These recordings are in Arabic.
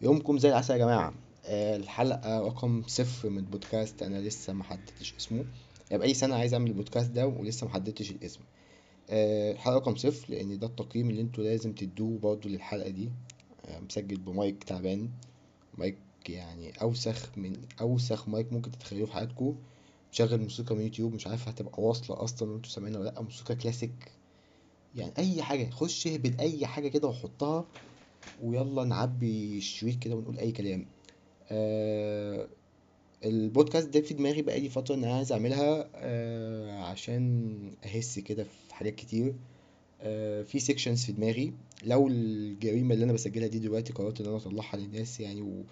يومكم زي العسل يا جماعة. آه، الحلقة رقم صفر من البودكاست. أنا لسه محددتش اسمه. يعني بقالي سنة عايز أعمل البودكاست ده ولسه محددتش الاسم. آه، الحلقة رقم صفر لأن ده التقييم اللي أنتوا لازم تدوه برضه للحلقة دي. آه، مسجل بمايك تعبان. مايك يعني أوسخ من أوسخ مايك ممكن تتخيلوه في حياتكم. شغل موسيقى من يوتيوب مش عارف هتبقى واصلة أصلا وانتوا سامعينها ولا لأ. موسيقى كلاسيك. يعني أي حاجة خش اهبط أي حاجة كده وحطها. ويلا نعبي الشريط كده ونقول أي كلام. آه البودكاست ده في دماغي بقالي فترة إن أنا عايز أعملها آه عشان احس كده في حاجات كتير. آه في sections في دماغي. لو الجريمة اللي أنا بسجلها دي دلوقتي قررت إن أنا أطلعها للناس يعني و...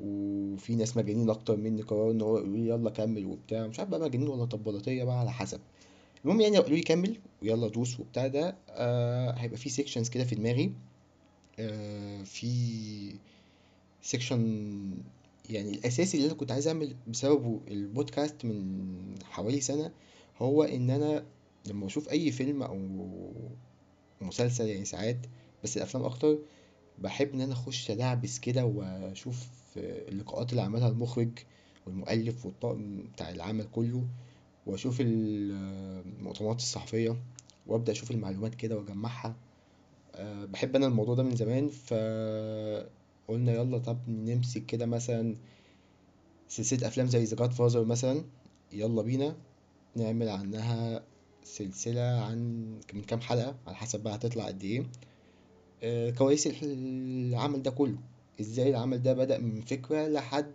وفي ناس مجانين أكتر مني قرروا إن هو يلا كمل وبتاع. مش عارف بقى مجانين ولا طبلاتية بقى على حسب. المهم يعني لو قالوا لي كمل ويلا دوس وبتاع ده آه هيبقى في sections كده في دماغي. في section يعني الأساسي اللي أنا كنت عايز أعمل بسببه البودكاست من حوالي سنة هو إن أنا لما بشوف أي فيلم أو مسلسل يعني ساعات بس الأفلام أكتر بحب إن أنا أخش أدعبس كده وأشوف اللقاءات اللي عملها المخرج والمؤلف والطاقم بتاع العمل كله وأشوف المؤتمرات الصحفية وأبدأ أشوف المعلومات كده وأجمعها. أه بحب أنا الموضوع ده من زمان فقلنا يلا طب نمسك كده مثلا سلسلة أفلام زي جاد فازر مثلا يلا بينا نعمل عنها سلسلة عن من كام حلقة على حسب بقى هتطلع قد إيه. أه كواليس العمل ده كله. إزاي العمل ده بدأ من فكرة لحد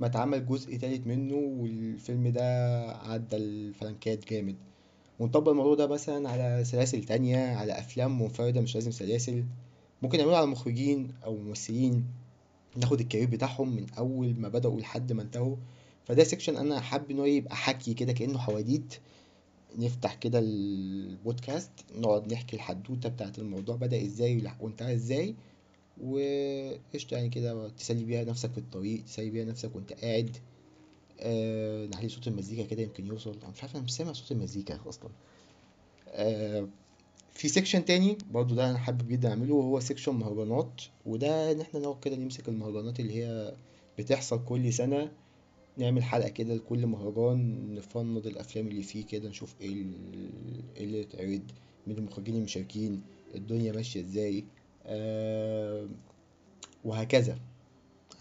ما اتعمل جزء تالت منه والفيلم ده عدى الفلنكات جامد. ونطبق الموضوع ده مثلا على سلاسل تانية على أفلام منفردة مش لازم سلاسل. ممكن نعمله على مخرجين أو ممثلين. ناخد ال career بتاعهم من أول ما بدأوا لحد ما انتهوا. فده section أنا حابب إن هو يبقى حكي كده كأنه حواديت. نفتح كده البودكاست نقعد نحكي الحدوتة بتاعة الموضوع بدأ إزاي وانتهى إزاي. وقشطة يعني كده تسلي بيها نفسك في الطريق تسلي بيها نفسك وانت قاعد. آه نعلي صوت المزيكا كده يمكن يوصل. أنا مش عارف أنا مش سامع صوت المزيكا أصلا. آه في section تاني برضو ده أنا حابب جدا أعمله وهو section مهرجانات. وده إن إحنا نقعد كده نمسك المهرجانات اللي هي بتحصل كل سنة نعمل حلقة كده لكل مهرجان نفند الأفلام اللي فيه كده نشوف إيه اللي اتعرض مين المخرجين المشاركين الدنيا ماشية إزاي. آه وهكذا.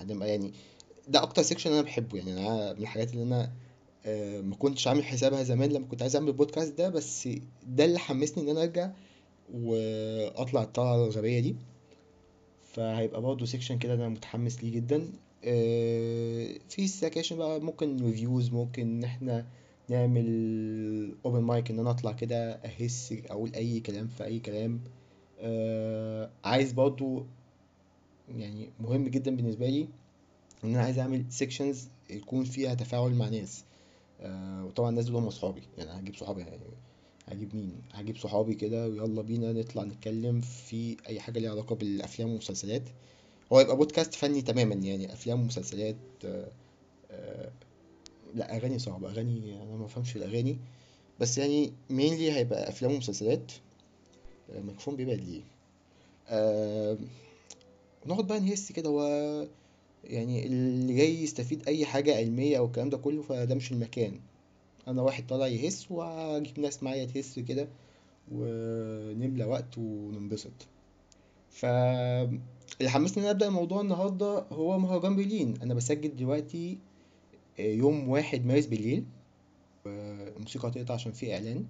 يعني ده أكتر section أنا بحبه يعني أنا من الحاجات اللي أنا آه ما كنتش عامل حسابها زمان لما كنت عايز أعمل البودكاست ده بس ده اللي حمسني إن أنا أرجع وأطلع الطلعة الغبية دي. فهيبقى برضه section كده أنا متحمس ليه جدا. آه في سكاشن بقى ممكن reviews ممكن إن إحنا نعمل open mic إن أنا أطلع كده أهس أقول أي كلام في أي كلام. آه عايز برضه يعني مهم جدا بالنسبة لي إن أنا عايز أعمل sections يكون فيها تفاعل مع ناس. آه وطبعا الناس دول هم صحابي. يعني هجيب صحابي يعني هجيب مين؟ هجيب صحابي كده ويلا بينا نطلع نتكلم في أي حاجة ليها علاقة بالأفلام والمسلسلات. هو يبقى بودكاست فني تماما يعني أفلام ومسلسلات آه آه لا أغاني صعبة. أغاني أنا ما بفهمش في الأغاني. بس يعني مينلي هيبقى أفلام ومسلسلات. الميكروفون بيبعد ليه. آه نقعد بقى نهس كده و يعني اللي جاي يستفيد أي حاجة علمية أو الكلام ده كله فده مش المكان. أنا واحد طالع يهس وأجيب ناس معايا تهس كده ونملى وقت وننبسط. ف اللي حمسني إن أبدأ الموضوع النهارده هو مهرجان برلين. أنا بسجل دلوقتي يوم واحد مارس بالليل. الموسيقى هتقطع عشان في إعلان.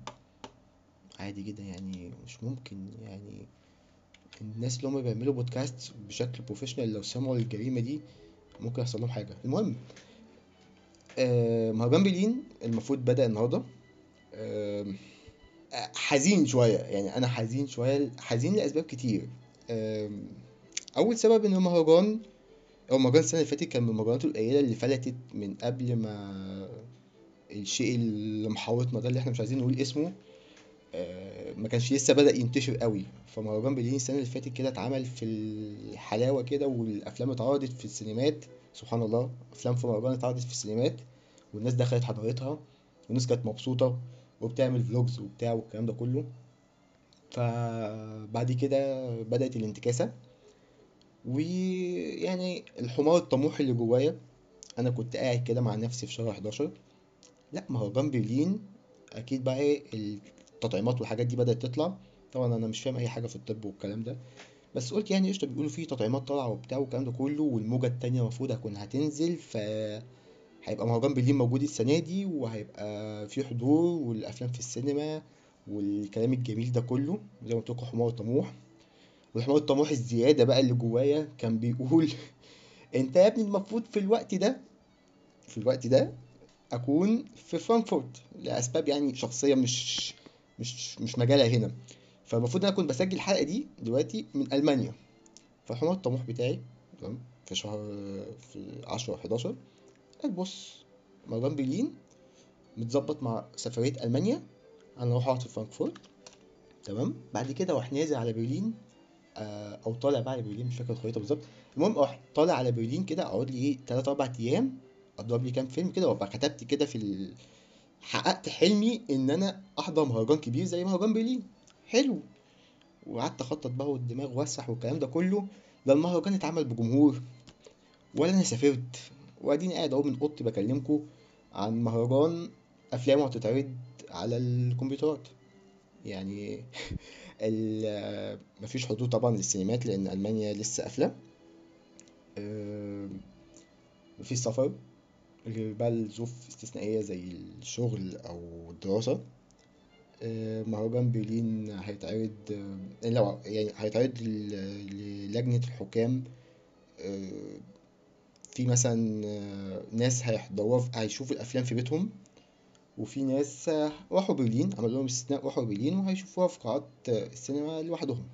عادي جدا يعني مش ممكن يعني الناس اللي هم بيعملوا بودكاست بشكل بروفيشنال لو سمعوا الجريمة دي ممكن يحصل لهم حاجة. المهم آه مهرجان برلين المفروض بدأ النهاردة. آه حزين شوية يعني أنا حزين شوية حزين لأسباب كتير. آه أول سبب إن المهرجان أو مهرجان السنة اللي فاتت كان من المهرجانات القليلة اللي فلتت من قبل ما الشيء اللي محاوطنا ده اللي إحنا مش عايزين نقول اسمه. ما كانش لسه بدأ ينتشر قوي. فمهرجان برلين السنة اللي فاتت كده اتعمل في الحلاوة كده والأفلام اتعرضت في السينمات. سبحان الله أفلام في مهرجان اتعرضت في السينمات والناس دخلت حضرتها والناس كانت مبسوطة وبتعمل فلوجز وبتاع والكلام ده كله. فبعد كده بدأت الانتكاسة. ويعني الحمار الطموح اللي جوايا أنا كنت قاعد كده مع نفسي في شهر 11 لا مهرجان برلين أكيد بقى إيه التطعيمات والحاجات دي بدأت تطلع. طبعا أنا مش فاهم أي حاجة في الطب والكلام ده. بس قلت يعني قشطة بيقولوا في تطعيمات طالعة وبتاع والكلام ده كله والموجة التانية المفروض هتكون هتنزل ف هيبقى مهرجان برلين موجود السنة دي وهيبقى في حضور والأفلام في السينما والكلام الجميل ده كله زي ما قلت لكم حمار طموح والحمار الطموح الزيادة بقى اللي جوايا كان بيقول أنت يا ابني المفروض في الوقت ده في الوقت ده أكون في فرانكفورت لأسباب يعني شخصية مش مش مش مجالها هنا. فالمفروض أنا كنت بسجل الحلقة دي دلوقتي من ألمانيا. فالحمار الطموح بتاعي تمام في شهر في 10 11 قال بص مروان برلين متظبط مع سفرية ألمانيا. أنا أروح أقعد في فرانكفورت تمام. بعد كده وأروح نازل على برلين آه، أو طالع بقى على برلين مش فاكر الخريطة بالظبط. المهم أروح طالع على برلين كده أقعد لي إيه 3 4 أيام أضرب لي كام فيلم كده وأبقى كتبت كده في ال... حققت حلمي إن أنا أحضر مهرجان كبير زي مهرجان برلين. حلو. وقعدت أخطط بقى والدماغ واسح والكلام ده كله. لا المهرجان اتعمل بجمهور. ولا أنا سافرت. وأديني قاعد أهو من أوضتي بكلمكم عن مهرجان أفلام هتتعرض على الكمبيوترات. يعني مفيش حضور طبعا للسينمات لأن ألمانيا لسه قافلة. آه، مفيش سفر. غير بقى الظروف استثنائية زي الشغل أو الدراسة آه، مهرجان برلين هيتعرض آه، لو يعني هيتعرض للجنة الحكام آه، في مثلا ناس هيحضروها هيشوفوا الأفلام في بيتهم وفي ناس راحوا برلين عملوا لهم استثناء راحوا برلين وهيشوفوها في قاعات السينما لوحدهم.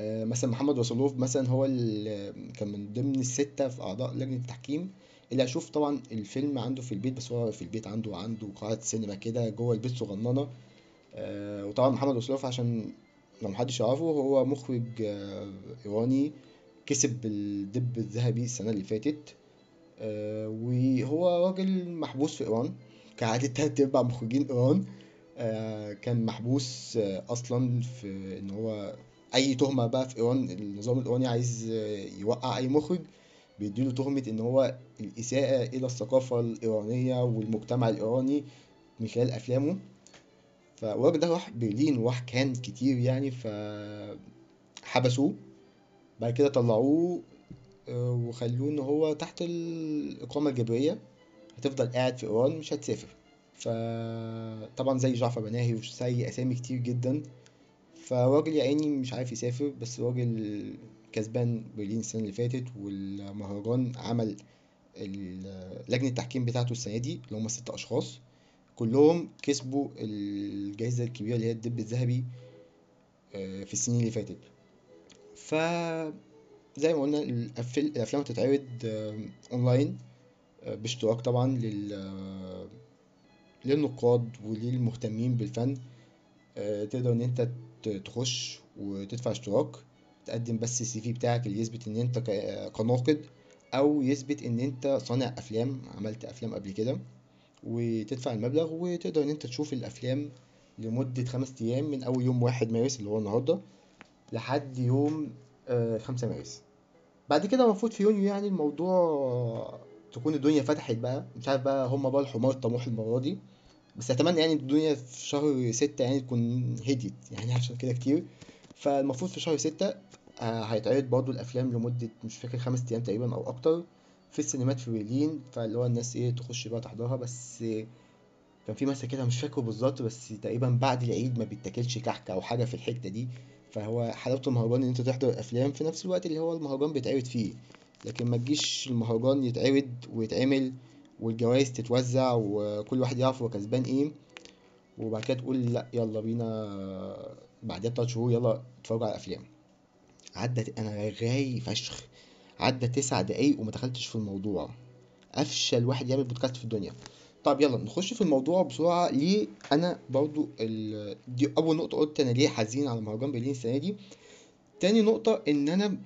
مثلا محمد رسولوف مثلا هو اللي كان من ضمن الستة في أعضاء لجنة التحكيم. اللي هشوف طبعا الفيلم عنده في البيت بس هو في البيت عنده عنده قاعة سينما كده جوه البيت صغننة. آه، وطبعا محمد رسولوف عشان لو محدش يعرفه هو مخرج آه، إيراني كسب الدب الذهبي السنة اللي فاتت. آه، وهو راجل محبوس في إيران. كعادة تلات أرباع مخرجين إيران. آه، كان محبوس آه، أصلا في إن هو أي تهمة بقى في إيران النظام الإيراني عايز آه، يوقع أي مخرج. بيديله تهمة إن هو الإساءة إلى الثقافة الإيرانية والمجتمع الإيراني من خلال أفلامه. فالراجل ده راح برلين وراح كان كتير يعني فحبسوه. بعد كده طلعوه آه، وخلوه إن هو تحت الإقامة الجبرية. هتفضل قاعد في إيران مش هتسافر. فطبعا زي جعفر بناهي وزي أسامي كتير جدا. فراجل يا عيني مش عارف يسافر بس راجل كسبان برلين السنة اللي فاتت والمهرجان عمل لجنة التحكيم بتاعته السنة دي اللي هم ست أشخاص. كلهم كسبوا الجائزة الكبيرة اللي هي الدب الذهبي آه، في السنين اللي فاتت. ف زي ما قلنا الأف- الأفلام هتتعرض آه، أونلاين آه، باشتراك طبعا لل آه، للنقاد وللمهتمين بالفن. آه، تقدر إن أنت تخش وتدفع اشتراك. تقدم بس السي في بتاعك اللي يثبت ك- آه، كناقد أو يثبت إن أنت صانع أفلام عملت أفلام قبل كده وتدفع المبلغ وتقدر إن أنت تشوف الأفلام لمدة خمس أيام من أول يوم واحد مارس اللي هو النهاردة لحد يوم آه، خمسة مارس. بعد كده المفروض في يونيو يعني الموضوع تكون الدنيا فتحت بقى. مش عارف بقى هما بقى الحمار الطموح المرة دي. بس أتمنى يعني الدنيا في شهر ستة يعني تكون هديت يعني عشان كده كتير. فالمفروض في شهر ستة آه، هيتعرض برضو الأفلام لمدة مش فاكر خمس أيام تقريبا أو أكتر في السينمات في برلين. فاللي هو الناس إيه تخش بقى تحضرها. بس كان في مثل كده مش فاكره بالظبط بس تقريبا بعد العيد ما بيتاكلش كحك أو حاجة في الحتة دي. فهو حلاوه المهرجان إن أنت تحضر أفلام في نفس الوقت اللي هو المهرجان بيتعرض فيه. لكن ما تجيش المهرجان يتعرض ويتعمل والجوائز تتوزع وكل واحد يعرف هو كسبان إيه. وبعد كده تقول لأ يلا بينا بعدها بتلات شهور يلا اتفرجوا على افلام عدت أنا رغاي فشخ. عدى تسع دقايق وما دخلتش في الموضوع. افشل واحد يعمل بودكاست في الدنيا. طب يلا نخش في الموضوع بسرعة. ليه أنا برضو ال... دي أول نقطة قلت أنا ليه حزين على مهرجان برلين السنة دي. تاني نقطة إن أنا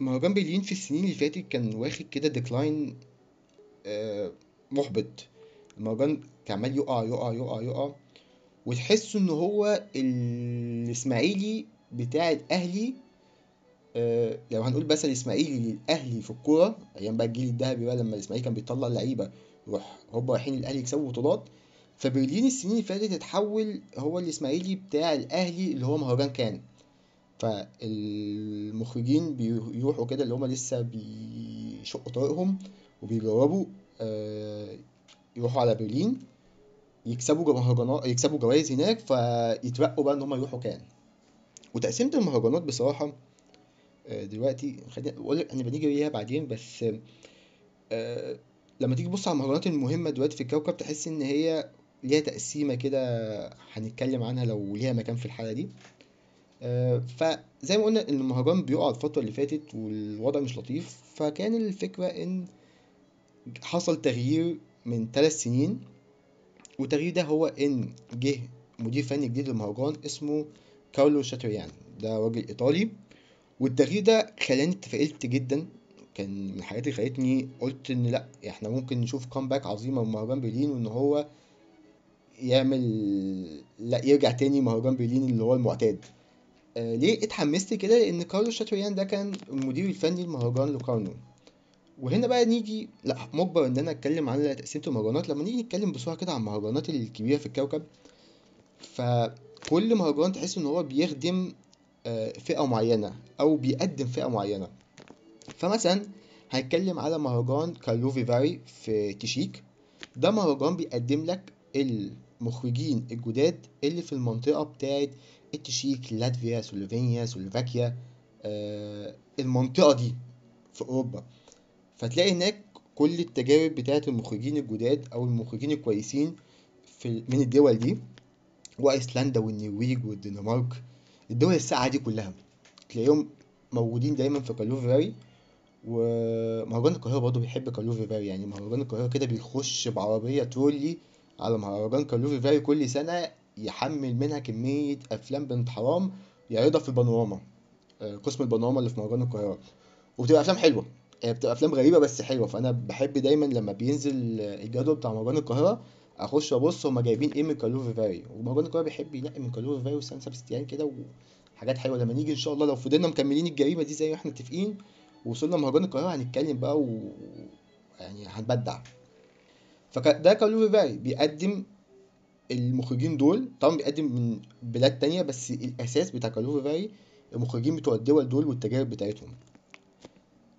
مهرجان برلين في السنين اللي فاتت كان واخد كده ديكلاين آه محبط. المهرجان كان عمال يقع يقع يقع يقع. وتحس إن هو الإسماعيلي بتاع الأهلي آه، لو هنقول بس الاسماعيلي للأهلي في الكورة أيام بقى الجيل الذهبي بقى لما الإسماعيلي كان بيطلع لعيبة يروح هوبا رايحين الاهلي يكسبوا بطولات. فبرلين السنين اللي فاتت اتحول هو الإسماعيلي بتاع الأهلي اللي هو مهرجان كان. فالمخرجين بيروحوا كده اللي هم لسه بيشقوا طريقهم وبيجربوا آه، يروحوا على برلين. يكسبوا مهرجانات يكسبوا جوائز هناك فيترقوا بقى إن هم يروحوا كان. وتقسيمة المهرجانات بصراحة آه، دلوقتي خلينا أقول أنا بنيجي ليها بعدين بس آه، لما تيجي تبص على المهرجانات المهمة دلوقتي في الكوكب تحس إن هي ليها تقسيمة كده هنتكلم عنها لو ليها مكان في الحلقة دي. آه، فزي ما قلنا إن المهرجان بيقع الفترة اللي فاتت والوضع مش لطيف فكان الفكرة إن حصل تغيير من ثلاث سنين والتغيير ده هو إن جه مدير فني جديد للمهرجان اسمه كارلو شاتريان ده راجل إيطالي. والتغيير ده خلاني اتفائلت جدا كان من الحاجات اللي خلتني قلت إن لأ إحنا ممكن نشوف كومباك عظيمه من مهرجان برلين وإن هو يعمل لأ يرجع تاني مهرجان برلين اللي هو المعتاد. آه ليه اتحمست كده؟ لأن كارلو شاتريان ده كان المدير الفني لمهرجان لوكارنو. وهنا بقى نيجي لا مجبر إن أنا أتكلم عن تقسيمة المهرجانات. لما نيجي نتكلم بسرعة كده عن المهرجانات الكبيرة في الكوكب فكل مهرجان تحس إن هو بيخدم آه، فئة معينة أو بيقدم فئة معينة. فمثلا هنتكلم على مهرجان كارلوفي فاري في تشيك. ده مهرجان بيقدم لك المخرجين الجداد اللي في المنطقة بتاعت التشيك لاتفيا سلوفينيا سلوفاكيا آه، المنطقة دي في أوروبا. فتلاقي هناك كل التجارب بتاعت المخرجين الجداد أو المخرجين الكويسين في من الدول دي وأيسلندا والنرويج والدنمارك. الدول الساقعة دي كلها. تلاقيهم موجودين دايما في كالوفي فاري ومهرجان القاهرة برضه بيحب كارلوفي فاري يعني مهرجان القاهرة كده بيخش بعربية ترولي على مهرجان كارلوفي فاري كل سنة يحمل منها كمية أفلام بنت حرام يعرضها في البانوراما آه، قسم البانوراما اللي في مهرجان القاهرة. وبتبقى أفلام حلوة. هي بتبقى أفلام غريبة بس حلوة. فأنا بحب دايما لما بينزل الجدول بتاع مهرجان القاهرة أخش أبص هما جايبين إيه من كارلوفي فاري ومهرجان القاهرة بيحب ينقي من كارلوفي فاري وسان سبستيان كده وحاجات حلوة. لما نيجي إن شاء الله لو فضلنا مكملين الجريمة دي زي ما إحنا متفقين ووصلنا مهرجان القاهرة هنتكلم بقى و يعني هنبدع. فده كارلوفي فاري بيقدم المخرجين دول طبعا بيقدم من بلاد تانية بس الأساس بتاع كارلوفي فاري المخرجين بتوع الدول دول والتجارب بتاعتهم.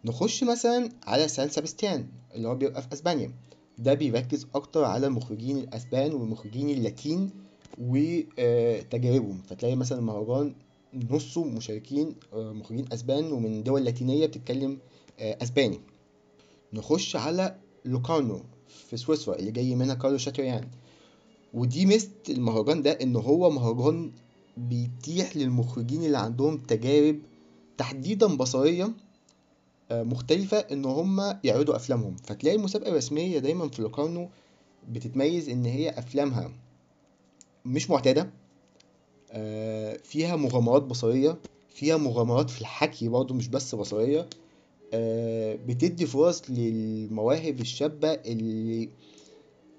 نخش مثلا على سان سبستيان اللي هو بيبقى في أسبانيا. ده بيركز أكتر على المخرجين الأسبان والمخرجين اللاتين وتجاربهم. فتلاقي مثلا المهرجان نصه مشاركين آه، مخرجين أسبان ومن دول لاتينية بتتكلم آه، أسباني. نخش على لوكارنو في سويسرا اللي جاي منها كارلو شاتريان. ودي ميزة المهرجان ده إن هو مهرجان بيتيح للمخرجين اللي عندهم تجارب تحديدا بصرية آه، مختلفة إن هم يعرضوا أفلامهم. فتلاقي المسابقة الرسمية دايما في لوكارنو بتتميز إن هي أفلامها مش معتادة آه، فيها مغامرات بصرية فيها مغامرات في الحكي برضه مش بس بصرية آه، بتدي فرص للمواهب الشابة اللي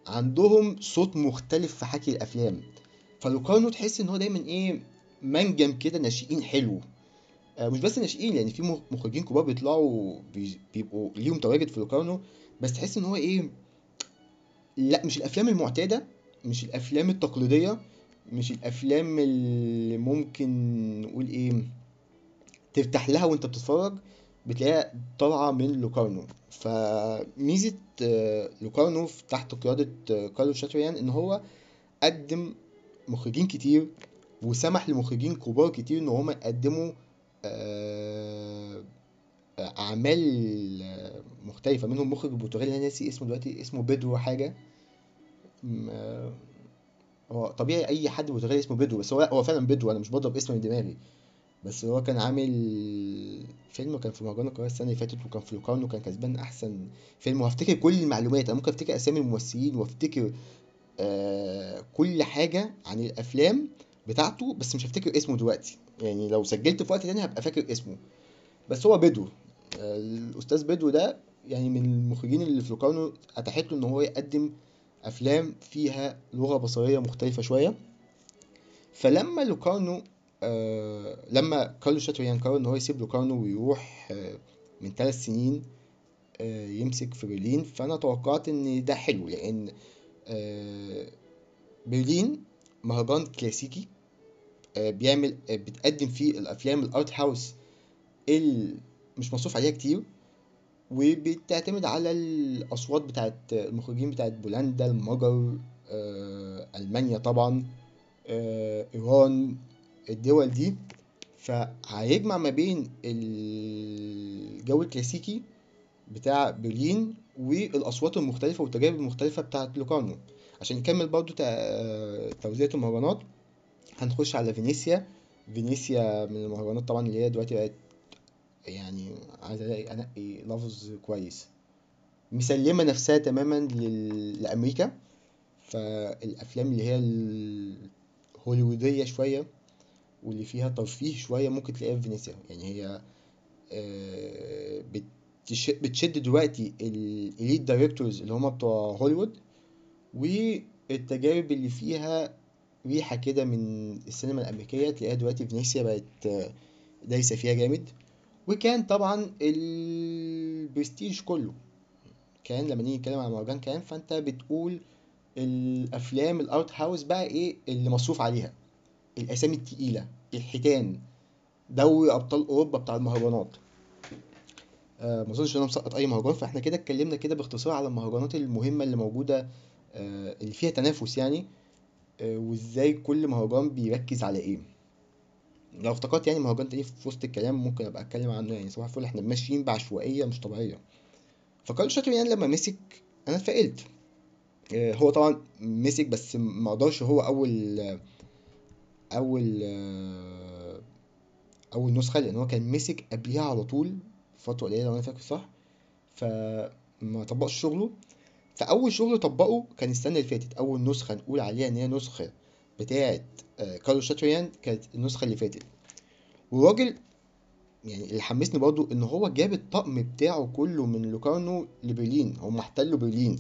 عندهم صوت مختلف في حكي الأفلام. فلوكارنو تحس إن هو دايما إيه منجم كده ناشئين حلو. مش بس ناشئين يعني في مخرجين كبار بيطلعوا بيبقوا ليهم تواجد في لوكارنو بس تحس إن هو إيه لأ مش الأفلام المعتادة مش الأفلام التقليدية مش الأفلام اللي ممكن نقول إيه تفتح لها وأنت بتتفرج بتلاقيها طالعة من لوكارنو. فميزة آه، لوكارنو تحت قيادة آه، كارلو شاتريان إن هو قدم مخرجين كتير وسمح لمخرجين كبار كتير إن هم يقدموا آه، أعمال مختلفة منهم. مخرج برتغالي أنا ناسي اسمه دلوقتي اسمه بيدرو حاجة. آه، هو طبيعي أي حد برتغالي اسمه بيدرو بس هو هو فعلا بيدرو. أنا مش بضرب اسم من دماغي. بس هو كان عامل فيلم كان في مهرجان القاهرة السنة اللي فاتت وكان في لوكارنو وكان كسبان أحسن فيلم. وهفتكر كل المعلومات. أنا ممكن أفتكر أسامي الممثلين وأفتكر آه كل حاجة عن الأفلام بتاعته بس مش هفتكر اسمه دلوقتي. يعني لو سجلت في وقت تاني هبقى فاكر اسمه. بس هو بيدرو. الأستاذ بيدرو ده يعني من المخرجين اللي في لوكارنو أتاحت له إن هو يقدم أفلام فيها لغة بصرية مختلفة شوية. فلما لوكارنو آه لما كارلو شاتريان قرر إن هو يسيب لوكارنو ويروح آه من ثلاث سنين آه يمسك في برلين. فأنا توقعت إن ده حلو لأن آه برلين مهرجان كلاسيكي. بيعمل آه بتقدم فيه الأفلام ال art house اللي مش مصروف عليها كتير وبتعتمد على الأصوات بتاعت المخرجين بتاعت بولندا المجر آه، ألمانيا طبعا آه، إيران الدول دي. فهيجمع ما بين الجو الكلاسيكي بتاع برلين والأصوات المختلفة والتجارب المختلفة بتاعت لوكارنو عشان نكمل برضو تا- توزيع المهرجانات هنخش على فينيسيا. فينيسيا من المهرجانات طبعا اللي هي دلوقتي بقت يعني عايز الاقي أنقي لفظ كويس. مسلمة نفسها تماما لل... لأمريكا. فالأفلام اللي هي الهوليوودية شوية واللي فيها ترفيه شوية ممكن تلاقيها في فينيسيا. يعني هي آه، بتش... بتشد دلوقتي ال elite directors اللي هما بتوع هوليوود والتجارب اللي فيها ريحة كده من السينما الأمريكية تلاقيها دلوقتي فينيسيا بقت آه، دايسة فيها جامد. وكان طبعا البرستيج كله كان لما نيجي نتكلم على مهرجان كان فأنت بتقول الأفلام الأرت هاوس بقى إيه اللي مصروف عليها؟ الأسامي التقيلة الحيتان دوري أبطال أوروبا بتاع المهرجانات. آه ما أظنش إن أنا مسقط أي مهرجان فإحنا كده اتكلمنا كده باختصار على المهرجانات المهمة اللي موجودة آه اللي فيها تنافس يعني. وإزاي كل مهرجان بيركز على إيه. لو افتكرت يعني مهرجان تاني في وسط الكلام ممكن أبقى أتكلم عنه يعني صباح الفل إحنا ماشيين بعشوائية مش طبيعية. فكارل شاتويان لما مسك أنا اتفائلت آه، هو طبعا مسك بس ما قدرش هو أول أول آه، أول نسخة لأن هو كان مسك قبليها على طول فترة قليلة لو أنا فاكر صح. فما طبقش شغله. فأول شغل طبقه كان السنة اللي فاتت. أول نسخة نقول عليها إن هي نسخة بتاعه كارلوس شاتويان كانت النسخة اللي فاتت. والراجل يعني اللي حمسني برضو إن هو جاب الطقم بتاعه كله من لوكارنو لبرلين. هم احتلوا برلين.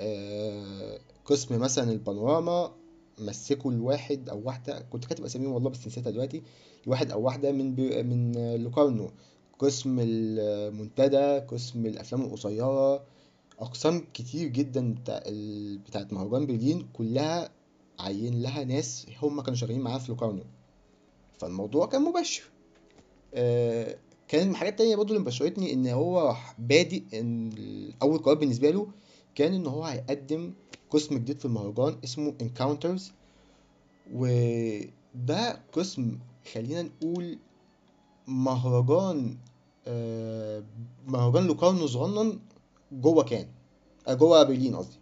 آه قسم مثلا البانوراما مسكوا الواحد أو واحدة. كنت كاتب أساميهم والله بس نسيتها دلوقتي. واحد أو واحدة من من لوكارنو قسم المنتدى قسم الأفلام القصيرة. أقسام كتير جدا بتاع. بتاعت مهرجان برلين كلها عين لها ناس هم كانوا شغالين معاها في لوكارنو فالموضوع كان مبشر آه، كان الحاجات التانية برضه اللي مبشرتني إن هو بادئ إن أول قرار بالنسبة له كان إن هو هيقدم قسم جديد في المهرجان اسمه Encounters وده قسم خلينا نقول مهرجان آه، مهرجان لوكارنو صغنن جوه كان آه، جوه برلين قصدي.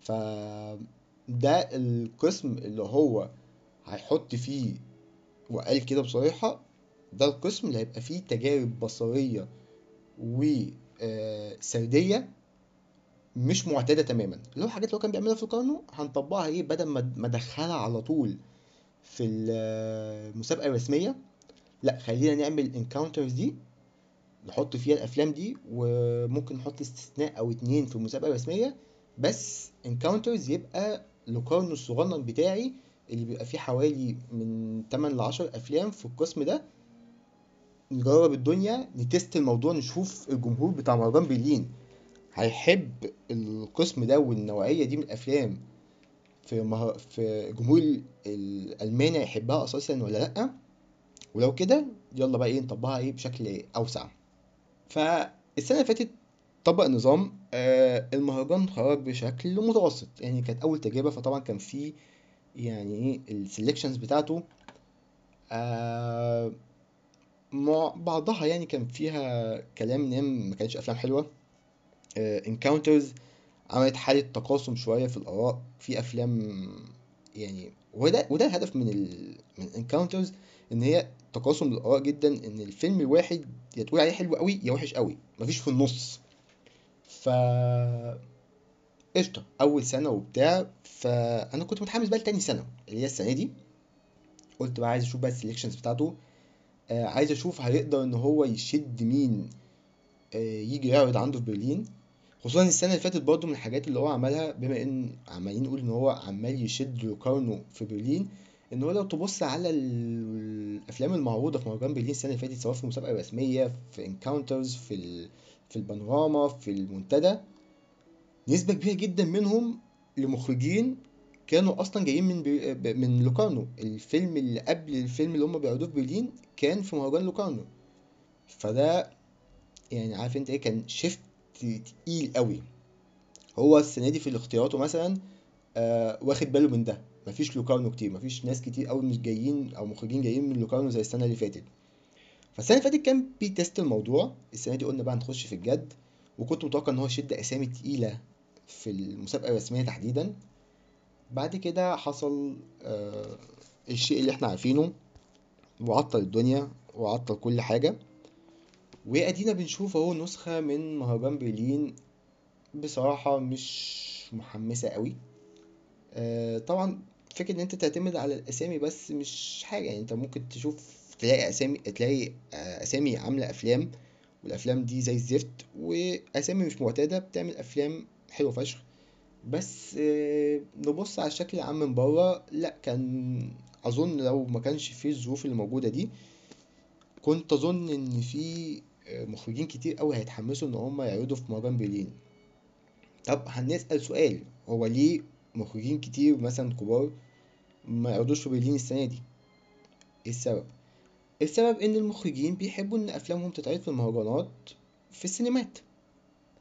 فده القسم اللي هو هيحط فيه وقال كده بصراحة ده القسم اللي هيبقى فيه تجارب بصرية وسردية مش معتادة تماما. اللي هو حاجات اللي هو كان بيعملها في لوكارنو هنطبقها إيه؟ بدل ما أدخلها على طول في المسابقة الرسمية لأ خلينا نعمل Encounters دي نحط فيها الأفلام دي وممكن نحط استثناء أو اتنين في المسابقة الرسمية بس Encounters يبقى لوكارنو الصغنن بتاعي اللي بيبقى فيه حوالي من 8 ل 10 أفلام في القسم ده. نجرب الدنيا ن test الموضوع نشوف الجمهور بتاع مهرجان برلين هيحب القسم ده والنوعية دي من الأفلام في مه... في الجمهور ال- الألماني هيحبها أساسا ولا لأ؟ ولو كده يلا بقى إيه نطبقها إيه بشكل أوسع. فالسنة اللي فاتت طبق نظام آه المهرجان خرج بشكل متوسط. يعني كانت أول تجربة فطبعا كان في يعني إيه السلكشنز بتاعته آه بعضها يعني كان فيها كلام هي ما كانتش أفلام حلوة. Encounters عملت حالة تقاسم شوية في الآراء. في أفلام يعني وده وده الهدف من ال من Encounters إن هي تقاسم الآراء جدا إن الفيلم الواحد يا تقول عليه حلو قوي يا وحش قوي مفيش في النص. ف قشطة أول سنة وبتاع فأنا كنت متحمس بقى لتاني سنة اللي هي السنة دي. قلت بقى عايز أشوف بقى ال selections بتاعته. آه عايز أشوف هيقدر إن هو يشد مين آه يجي يعرض عنده في برلين. خصوصا السنة اللي فاتت برضه من الحاجات اللي هو عملها بما إن عمالين نقول إن هو عمال يشد لوكارنو في برلين إن هو لو تبص على ال- الأفلام المعروضة في مهرجان برلين السنة اللي فاتت سواء في مسابقه رسميه في Encounters في ال... في البانوراما في المنتدى نسبة كبيرة جدا منهم لمخرجين كانوا أصلا جايين من بي... من لوكارنو الفيلم اللي قبل الفيلم اللي هم بيعرضوه في برلين كان في مهرجان لوكارنو فده يعني عارف أنت إيه كان shift تقيل قوي. هو السنة دي في اختياراته مثلا آه واخد باله من ده. مفيش لوكارنو كتير مفيش ناس كتير قوي مش جايين أو مخرجين جايين من لوكارنو زي السنة اللي فاتت. فالسنة اللي فاتت كان بي test الموضوع السنة دي قلنا بقى نخش في الجد وكنت متوقع إن هو يشد أسامي تقيلة في المسابقة الرسمية تحديدا. بعد كده حصل آه الشيء اللي إحنا عارفينه وعطل الدنيا وعطل كل حاجة. وأدينا بنشوف أهو نسخة من مهرجان برلين بصراحة مش محمسة قوي آه، طبعا فكرة إن أنت تعتمد على الأسامي بس مش حاجة. يعني أنت ممكن تشوف تلاقي أسامي تلاقي آه، أسامي عاملة أفلام والأفلام دي زي الزفت وأسامي مش معتادة بتعمل أفلام حلوة فشخ. بس آه، نبص على الشكل العام من بره لأ كان أظن لو ما كانش فيه الظروف اللي موجودة دي كنت أظن إن في آه، مخرجين كتير قوي هيتحمسوا إن هم يعرضوا في مهرجان برلين طب هنسأل سؤال هو ليه مخرجين كتير مثلا كبار ما يعرضوش في برلين السنة دي. السبب. السبب إن المخرجين بيحبوا إن أفلامهم تتعرض في المهرجانات في السينمات.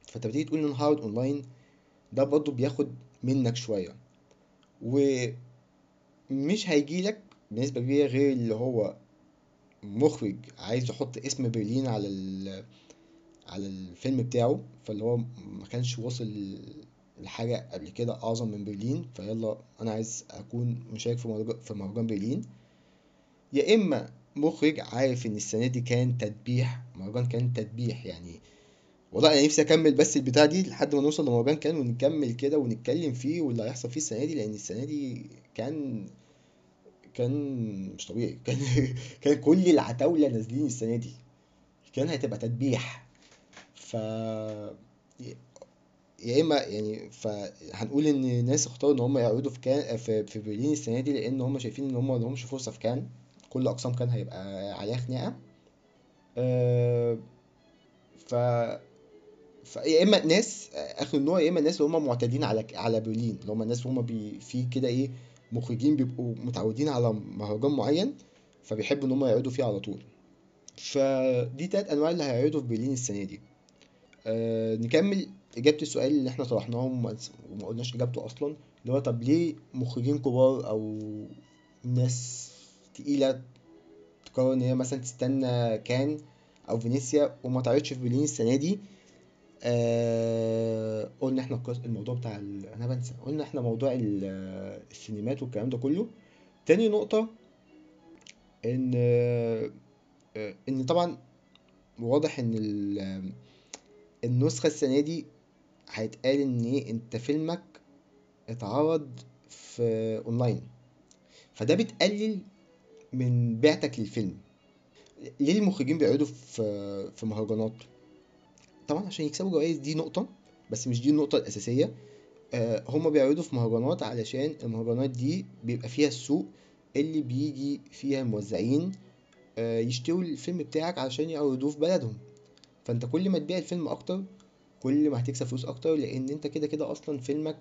فأنت بتيجي تقول إن هعرض أونلاين ده برضه بياخد منك شوية. ومش هيجيلك بنسبة كبيرة غير اللي هو مخرج عايز يحط اسم برلين على ال على الفيلم بتاعه. فاللي هو ما كانش واصل لحاجة قبل كده أعظم من برلين فيلا أنا عايز أكون مشارك في مهرجان برلين. يا إما مخرج عارف إن السنة دي كان تدبيح مهرجان كان تدبيح يعني. والله أنا نفسي أكمل بس البتاع دي لحد ما نوصل لمهرجان كان ونكمل كده ونتكلم فيه واللي هيحصل فيه السنة دي لأن السنة دي كان كان مش طبيعي. كان كان كل العتاولة نازلين السنة دي. كان هتبقى تدبيح ف يا إما يعني فهنقول إن الناس اختاروا إن هم يعرضوا في كان في, برلين السنة دي لأن هم شايفين إن هم ما لهمش فرصة في كان. كل أقسام كان هيبقى عليها خناقة. أه ف ف يا إما ناس آخر النوع يا إما الناس اللي هم معتادين على على برلين. اللي هم الناس هم بي في كده إيه مخرجين بيبقوا متعودين على مهرجان معين فبيحبوا إن هم يعرضوا فيه على طول. فدي تلات أنواع اللي هيعرضوا في برلين السنة دي. أه نكمل. إجابة السؤال اللي إحنا طرحناه وما قلناش إجابته أصلا اللي هو طب ليه مخرجين كبار أو ناس تقيلة تقرر إن هي مثلا تستنى كان أو فينيسيا وما تعرضش في برلين السنة دي؟ آه قلنا إحنا الموضوع بتاع ال... أنا بنسى. قلنا إحنا موضوع ال- السينمات والكلام ده كله. تاني نقطة إن آه إن طبعا واضح إن ال- النسخة السنة دي هيتقال إن إيه أنت فيلمك اتعرض في أونلاين. فده بتقلل من بعتك للفيلم. ليه المخرجين بيعرضوا في في مهرجانات؟ طبعا عشان يكسبوا جوائز دي نقطة بس مش دي النقطة الأساسية. آه، هما بيعرضوا في مهرجانات علشان المهرجانات دي بيبقى فيها السوق اللي بيجي فيها الموزعين آه، يشتروا الفيلم بتاعك علشان يعرضوه في بلدهم. فأنت كل ما تبيع الفيلم أكتر كل ما هتكسب فلوس أكتر لأن أنت كده كده أصلا فيلمك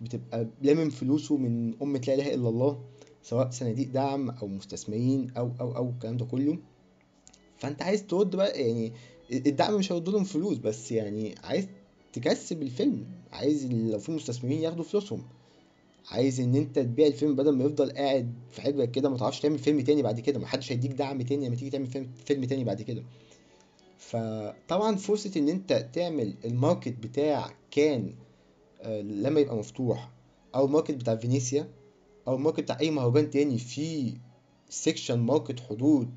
بتبقى لامم فلوسه من أمة لا إله إلا الله سواء صناديق دعم أو مستثمرين أو أو أو الكلام ده كله. فأنت عايز ترد بقى يعني الدعم مش هيرد لهم فلوس بس يعني عايز تكسب الفيلم. عايز لو في مستثمرين ياخدوا فلوسهم. عايز إن أنت تبيع الفيلم بدل ما يفضل قاعد في حجرك كده ما تعرفش تعمل فيلم تاني بعد كده. محدش هيديك دعم تاني لما تيجي تعمل فيلم تاني بعد كده. فطبعا فرصة إن أنت تعمل ال market بتاع كان آه، لما يبقى مفتوح أو ال market بتاع فينيسيا أو ال market بتاع أي مهرجان تاني في section market حضور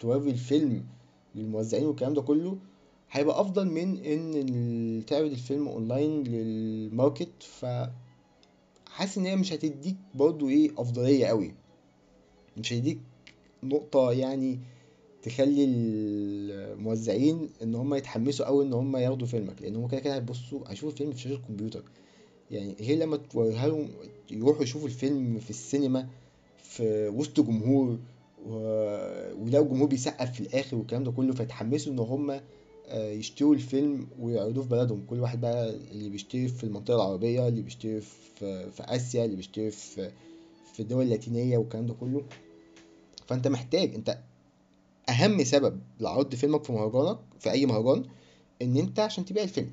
توري الفيلم للموزعين والكلام ده كله هيبقى أفضل من إن تعرض الفيلم online لل market ف حاسس إن هي مش هتديك برضو إيه أفضلية قوي. مش هيديك نقطة يعني تخلي الموزعين إن هم يتحمسوا قوي إن هم ياخدوا فيلمك لأن هم كده كده هيبصوا هيشوفوا الفيلم في شاشة الكمبيوتر يعني غير لما توريها لهم يروحوا يشوفوا الفيلم في السينما في وسط جمهور. ولو الجمهور بيسقف في الآخر والكلام ده كله فيتحمسوا إن هم يشتروا الفيلم ويعرضوه في بلدهم كل واحد بقى اللي بيشتري في المنطقة العربية اللي بيشتري في, في آسيا اللي بيشتري في في الدول اللاتينية والكلام ده كله فأنت محتاج أنت أهم سبب لعرض فيلمك في مهرجانك في أي مهرجان إن أنت عشان تبيع الفيلم.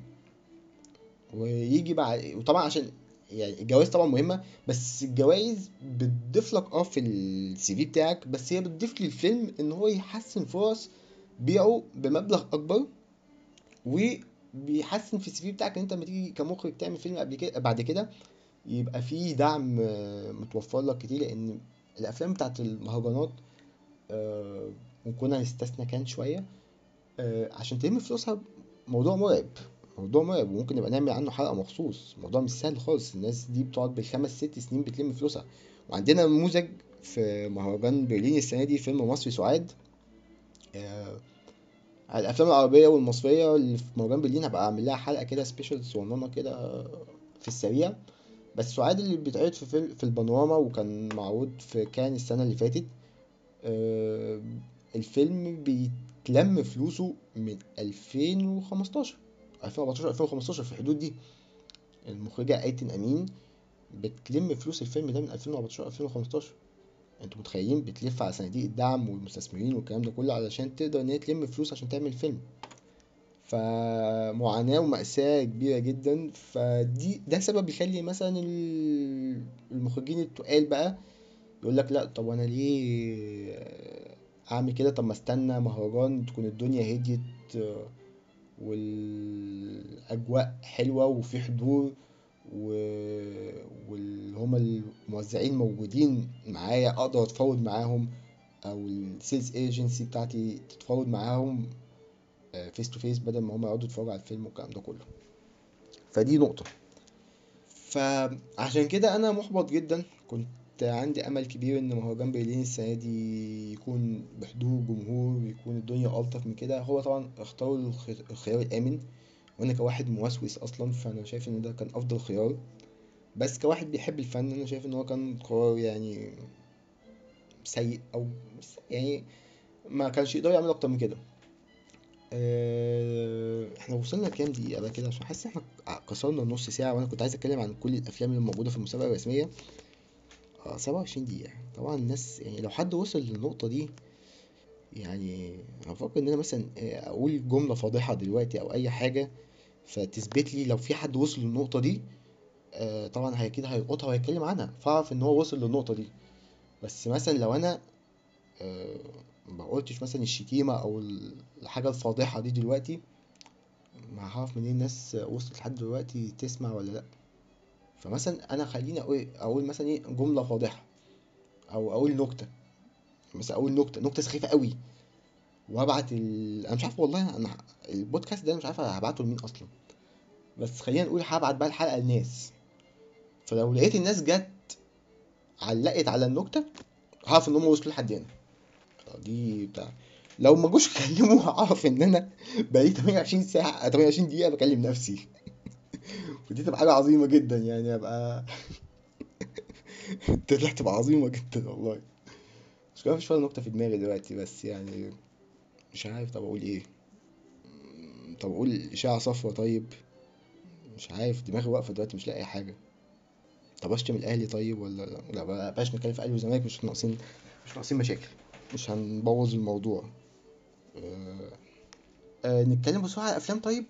ويجي بعد وطبعا عشان يعني الجوائز طبعا مهمة بس الجوائز بتضيف لك آه في السي في بتاعك بس هي بتضيف للفيلم إن هو يحسن فرص بيعه بمبلغ أكبر وبيحسن في السي في بتاعك إن أنت لما تيجي كمخرج تعمل فيلم قبل كده بعد كده يبقى فيه دعم آه، متوفر لك كتير لأن الأفلام بتاعت المهرجانات آه، وكنا نستثنى كان شوية. آه، عشان تلم فلوسها موضوع مرعب موضوع مرعب وممكن نبقى نعمل عنه حلقة مخصوص. موضوع مش سهل خالص الناس دي بتقعد بالخمس ست سنين بتلم فلوسها. وعندنا نموذج في مهرجان برلين السنة دي فيلم مصري سعاد. آه، على الأفلام العربية والمصرية اللي في مهرجان برلين هبقى أعمل لها حلقة كده سبيشال صغننة كده في السريع. بس سعاد اللي بيتعرض في في البانوراما وكان معروض في كان السنة اللي فاتت. آه، الفيلم بيتلم فلوسه من 2015 2014 2015 في الحدود دي. المخرجة أيتن أمين بتلم فلوس الفيلم ده من 2014 2015 أنتوا متخيلين بتلف على صناديق الدعم والمستثمرين والكلام ده كله علشان تقدر إن هي تلم فلوس عشان تعمل فيلم. فمعاناة ومأساة كبيرة جدا. فدي ده سبب يخلي مثلا ال- المخرجين التقال بقى يقول لك لا طب أنا ليه اعمل كده. طب ما استنى مهرجان تكون الدنيا هديت آه، والأجواء حلوة وفي حضور و... واللي هما الموزعين موجودين معايا أقدر أتفاوض معاهم أو ال sales agency بتاعتي تتفاوض معاهم face to face بدل ما هما يقعدوا يتفرجوا على الفيلم والكلام ده كله. فدي نقطة. فعشان كده أنا محبط جدا. كنت عندي أمل كبير إن مهرجان برلين السنة دي يكون بحضور جمهور يكون الدنيا ألطف من كده. هو طبعا اختاروا الخ- الخيار الآمن وأنا كواحد موسوس أصلا فأنا شايف إن ده كان أفضل خيار. بس كواحد بيحب الفن أنا شايف إن هو كان قرار يعني سيء أو يعني ما كانش يقدر يعمل أكتر من كده. آه، إحنا وصلنا كام دقيقة بقى كده؟ عشان حاسس إحنا كسرنا النص ساعة وأنا كنت عايز أتكلم عن كل الأفلام اللي موجودة في المسابقة الرسمية. آه 27 دقيقة. طبعا الناس يعني لو حد وصل للنقطة دي يعني هفكر إن أنا مثلا آه، أقول جملة فاضحة دلوقتي أو أي حاجة فتثبت لي لو في حد وصل للنقطة دي آه، طبعا هي أكيد هيلقطها وهيتكلم عنها فأعرف إن هو وصل للنقطة دي. بس مثلا لو أنا آه، ما قلتش مثلا الشتيمة أو ال- الحاجة الفاضحة دي دلوقتي ما هعرف منين الناس وصلت لحد دلوقتي تسمع ولا لأ. فمثلا أنا خليني أقول مثلا إيه جملة فاضحة أو أقول نكتة. مثلا أقول نكتة نكتة سخيفة قوي. وهبعت ال... أنا مش عارف والله أنا البودكاست ده مش عارف هبعته لمين أصلا. بس خلينا نقول هبعت بقى الحلقة للناس. فلو لقيت الناس جت علقت على النكتة هعرف إن هم وصلوا لحد هنا. دي بتاع لو ما جوش كلموا هعرف إن أنا بقالي 28 ساعة 28 دقيقة بكلم نفسي. ودي تبقى حاجة عظيمة جدا يعني أبقى طلع تبقى عظيمة جدا والله. مش كده مفيش ولا نكتة في دماغي دلوقتي بس يعني مش عارف طب أقول إيه؟ طب أقول إشاعة صفرا طيب؟ مش عارف دماغي واقفة دلوقتي مش لاقي أي حاجة. طب أشتم الأهلي طيب ولا لا؟ بلاش نتكلم في أهلي وزمالك مش ناقصين مش ناقصين مشاكل. مش هنبوظ الموضوع. آه آه نتكلم بسرعة على الافلام طيب؟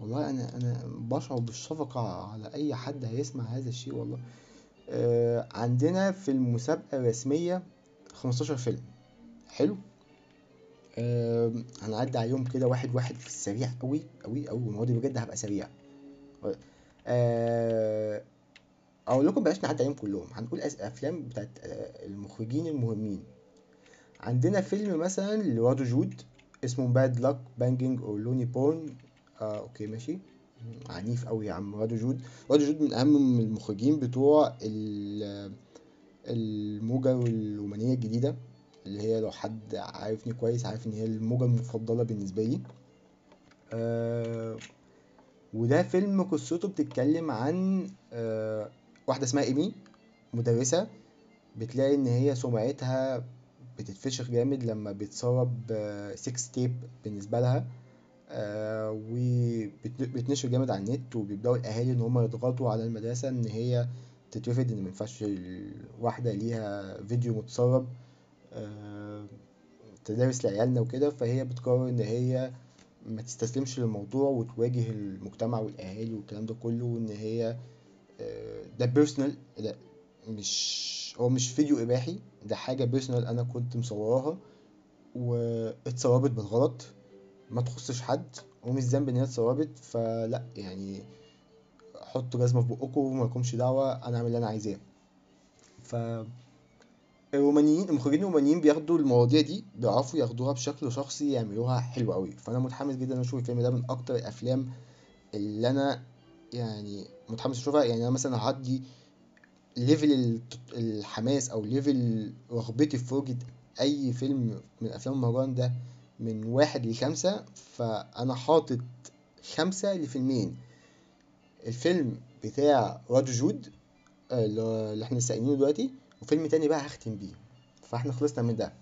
والله أنا أنا بشعر بالشفقة على أي حد هيسمع هذا الشيء والله. آه عندنا في المسابقة الرسمية 15 فيلم. حلو؟ آه هنعدي عليهم كده واحد واحد في السريع قوي قوي قوي والمواد بجد هبقى سريع. آه أقول لكم بلاش نعدي عليهم كلهم. هنقول أفلام بتاعت آه، المخرجين المهمين. عندنا فيلم مثلا لرادو جود اسمه Bad Luck Banging or Loony Porn آه okay ماشي. عنيف قوي يا عم. رادو جود. رادو جود من أهم المخرجين بتوع ال- الموجة الرومانية الجديدة اللي هي لو حد عارفني كويس عارف إن هي الموجة المفضلة بالنسبة لي. آه وده فيلم قصته بتتكلم عن آه واحدة اسمها إيمي مدرسة بتلاقي إن هي سمعتها بتتفشخ جامد لما بيتسرب sex tape بالنسبة لها. آه وبتنشر جامد على النت وبيبدأوا الأهالي إن هما يضغطوا على المدرسة إن هي تترفض إن مينفعش الواحدة ليها فيديو متسرب آه تدرس لعيالنا وكده. فهي بتقرر إن هي ما تستسلمش للموضوع وتواجه المجتمع والأهالي والكلام ده كله وإن هي آه ده personal ده مش هو مش فيديو إباحي ده حاجة personal أنا كنت مصوراها واتسربت بالغلط. ما تخصش حد ومش ذنب إن هي اتسربت فلا يعني حطوا جزمة في بقكم ومالكمش دعوة أنا أعمل اللي أنا عايزاه. ف الرومانيين المخرجين الرومانيين بياخدوا المواضيع دي بيعرفوا ياخدوها بشكل شخصي يعملوها حلو قوي فأنا متحمس جدا أشوف الفيلم ده من أكتر الأفلام اللي أنا يعني متحمس أشوفها. يعني أنا مثلا هعدي level الحماس أو level رغبتي في فرجة أي فيلم من أفلام المهرجان ده من واحد لخمسة فأنا حاطط خمسة لفيلمين. الفيلم بتاع رادو جود اللي إحنا لسه قايلينه دلوقتي وفيلم تاني بقى هختم بيه. فاحنا خلصنا من ده.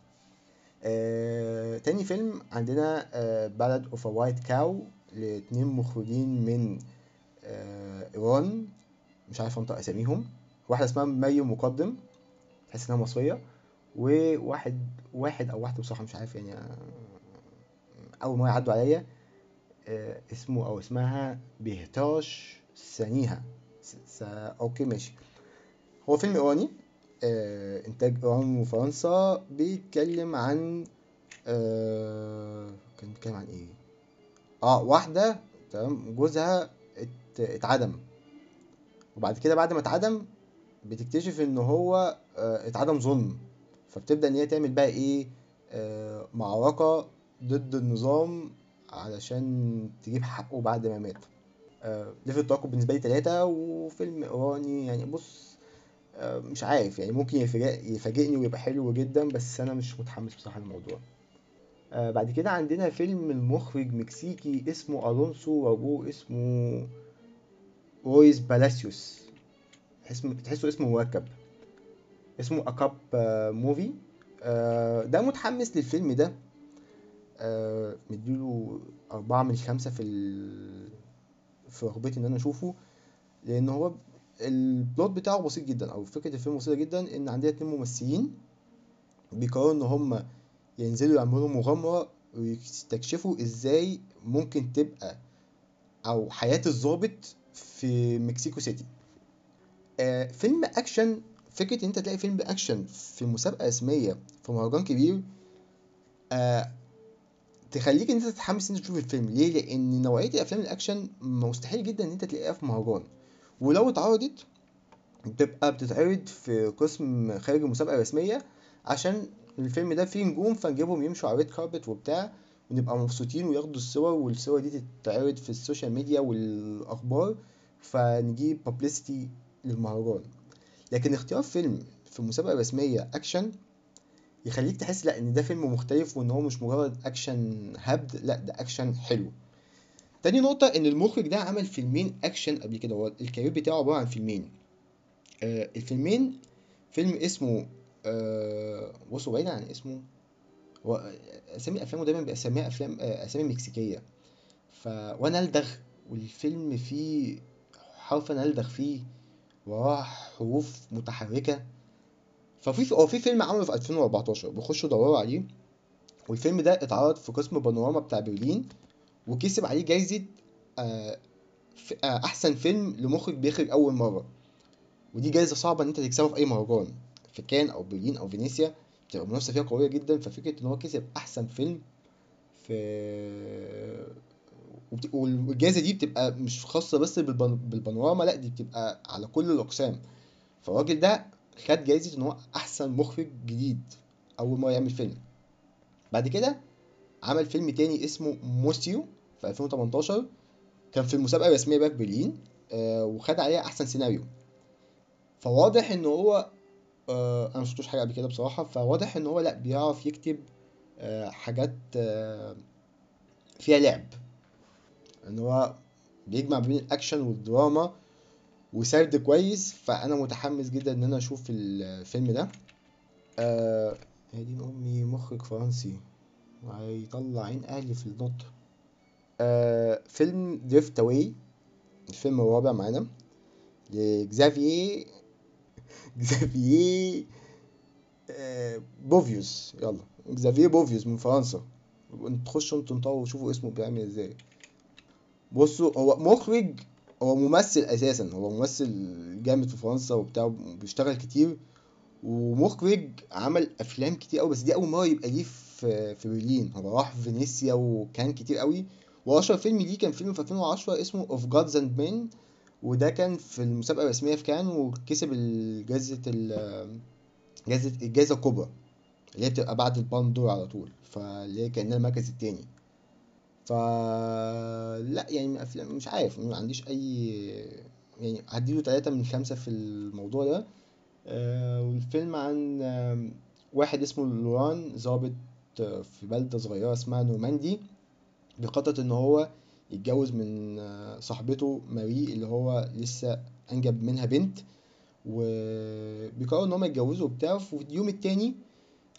آه، تاني فيلم عندنا آه، Ballad of White Cow لاتنين مخرجين من آه، إيران. مش عارف انطق أساميهم. واحدة اسمها مريم مقدم تحس إنها مصرية وواحد واحد أو واحدة بصراحة مش عارف يعني آه، أول مرة يعدوا عليا آه، اسمه أو اسمها بيهتاش سانيها. أوكي ماشي. هو فيلم إيراني آه، إنتاج إيران وفرنسا بيتكلم عن آه، كان بيتكلم عن إيه؟ آه واحدة تمام جوزها ات... اتعدم. وبعد كده بعد ما اتعدم بتكتشف إن هو اتعدم ظلم. فبتبدأ إن هي تعمل بقى إيه؟ معركة ضد النظام علشان تجيب حقه بعد ما مات. آه، level التوقع بالنسبة لي تلاتة وفيلم إيراني يعني بص آه، مش عارف يعني ممكن يفاجئ- يفاجئني ويبقى حلو جدا بس أنا مش متحمس بصراحة للموضوع. آه، بعد كده عندنا فيلم المخرج مكسيكي اسمه ألونسو وأبوه اسمه رويز بالاسيوس تحسه اسمه مركب. اسمه أكاب موفي ده متحمس للفيلم ده. آه، مديله أربعة من خمسة في ال... في رغبتي إن أنا أشوفه لأن هو البلوت بتاعه بسيط جدا أو فكرة الفيلم بسيطة جدا إن عندنا اتنين ممثلين بيقرروا إن هما ينزلوا يعملوا مغامرة ويستكشفوا إزاي ممكن تبقى أو حياة الضابط في مكسيكو سيتي. آه، فيلم أكشن فكرة إن أنت تلاقي فيلم أكشن في مسابقة رسمية في مهرجان كبير آه، تخليك إن أنت تتحمس إن أنت تشوف الفيلم. ليه؟ لأن نوعية الأفلام الأكشن مستحيل جدا إن أنت تلاقيها في مهرجان. ولو اتعرضت بتبقى بتتعرض في قسم خارج المسابقة الرسمية عشان الفيلم ده فيه نجوم فنجيبهم يمشوا على red carpet وبتاع ونبقى مبسوطين وياخدوا الصور والصور دي تتعرض في ال social media والأخبار فنجيب publicity للمهرجان. لكن اختيار فيلم في مسابقة رسمية أكشن يخليك تحس لا إن ده فيلم مختلف وإن هو مش مجرد أكشن هبد لا ده أكشن حلو. تاني نقطة إن المخرج ده عمل فيلمين أكشن قبل كده. هو ال career بتاعه عبارة عن فيلمين. آه الفيلمين فيلم اسمه آه بصوا بعيدا عن اسمه. هو أسامي أفلامه دايما باساميها أفلام آه أسامي مكسيكية. ف وأنا الدغ والفيلم فيه حرف أنا الدغ فيه. وراه حروف متحركة. ففي هو في فيلم عمله في 2014 بخشوا دوروا عليه والفيلم ده اتعرض في قسم بانوراما بتاع برلين وكسب عليه جايزة آه، آه، أحسن فيلم لمخرج بيخرج أول مرة. ودي جايزة صعبة إن أنت تكسبها في أي مهرجان في كان أو برلين أو فينيسيا بتبقى المنافسة فيها قوية جدا. ففكرة إن هو كسب أحسن فيلم في وبت- والجائزة دي بتبقى مش خاصة بس بالبان- بالبانوراما لأ دي بتبقى على كل الأقسام. فالراجل ده خد جايزة إن هو أحسن مخرج جديد أول مرة يعمل فيلم. بعد كده عمل فيلم تاني اسمه موسيو في 2018 كان في المسابقة الرسمية بقى في برلين آه وخد عليها أحسن سيناريو. فواضح إن هو آه أنا مشفتوش حاجة قبل كده بصراحة. فواضح إن هو لأ بيعرف يكتب آه حاجات فيها لعب. إن هو بيجمع بين الأكشن والدراما. وسرد كويس فأنا متحمس جدا إن أنا أشوف الفيلم ده. آه دين أمي مخرج فرنسي. وهيطلع عين أهلي في النطق آه فيلم Drift Away الفيلم الرابع معانا. لجزافييه جزافييه آه بوفيوس. يلا جزافييه بوفيوس من فرنسا. تخشوا أنتوا انطقوا وشوفوا اسمه بيعمل إزاي. بصوا هو مخرج هو ممثل أساسا هو ممثل جامد في فرنسا وبتاع بيشتغل كتير. ومخرج عمل أفلام كتير قوي بس دي أول مرة يبقى ليه في في برلين. هو راح فينيسيا وكان كتير قوي واشهر فيلم ليه كان فيلم في 2010 اسمه Of Gods and Men وده كان في المسابقة الرسمية في كان وكسب الجائزة ال- جائزة الجائزة الكبرى اللي هي بتبقى بعد ال Palme d'Or على طول. فاللي هي كأنها المركز التاني. ف لا يعني من أفلام مش عارف ما عنديش أي يعني هديله تلاتة من خمسة في الموضوع ده. آه، والفيلم عن واحد اسمه لوران ضابط آه، في بلدة صغيرة اسمها نورماندي. بيخطط إن هو يتجوز من آه، صاحبته ماري اللي هو لسه أنجب منها بنت. وبيقرروا إن هم يتجوزوا وبتاع. وفي اليوم التاني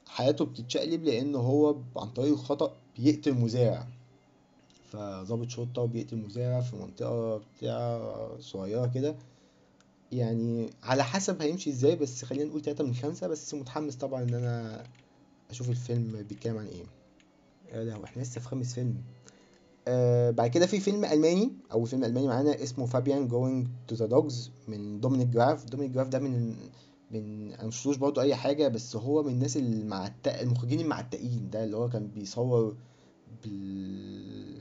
حياته بتتشقلب لأن هو عن طريق الخطأ بيقتل مزارع. فضابط شرطة وبيقتل مزارع في منطقة بتاع صغيرة كده. يعني على حسب هيمشي إزاي بس خلينا نقول تلاتة من خمسة بس متحمس طبعا إن أنا أشوف الفيلم بيتكلم عن إيه. يا لهوي إحنا لسه في خامس فيلم. آه بعد كده في فيلم ألماني اول فيلم ألماني معانا اسمه Fabian Going to the Dogs من دومينيك جراف دومينيك جراف ده من من أنا مشفتوش برضه أي حاجة بس هو من الناس المعتق المخرجين المعتقين ده اللي هو كان بيصور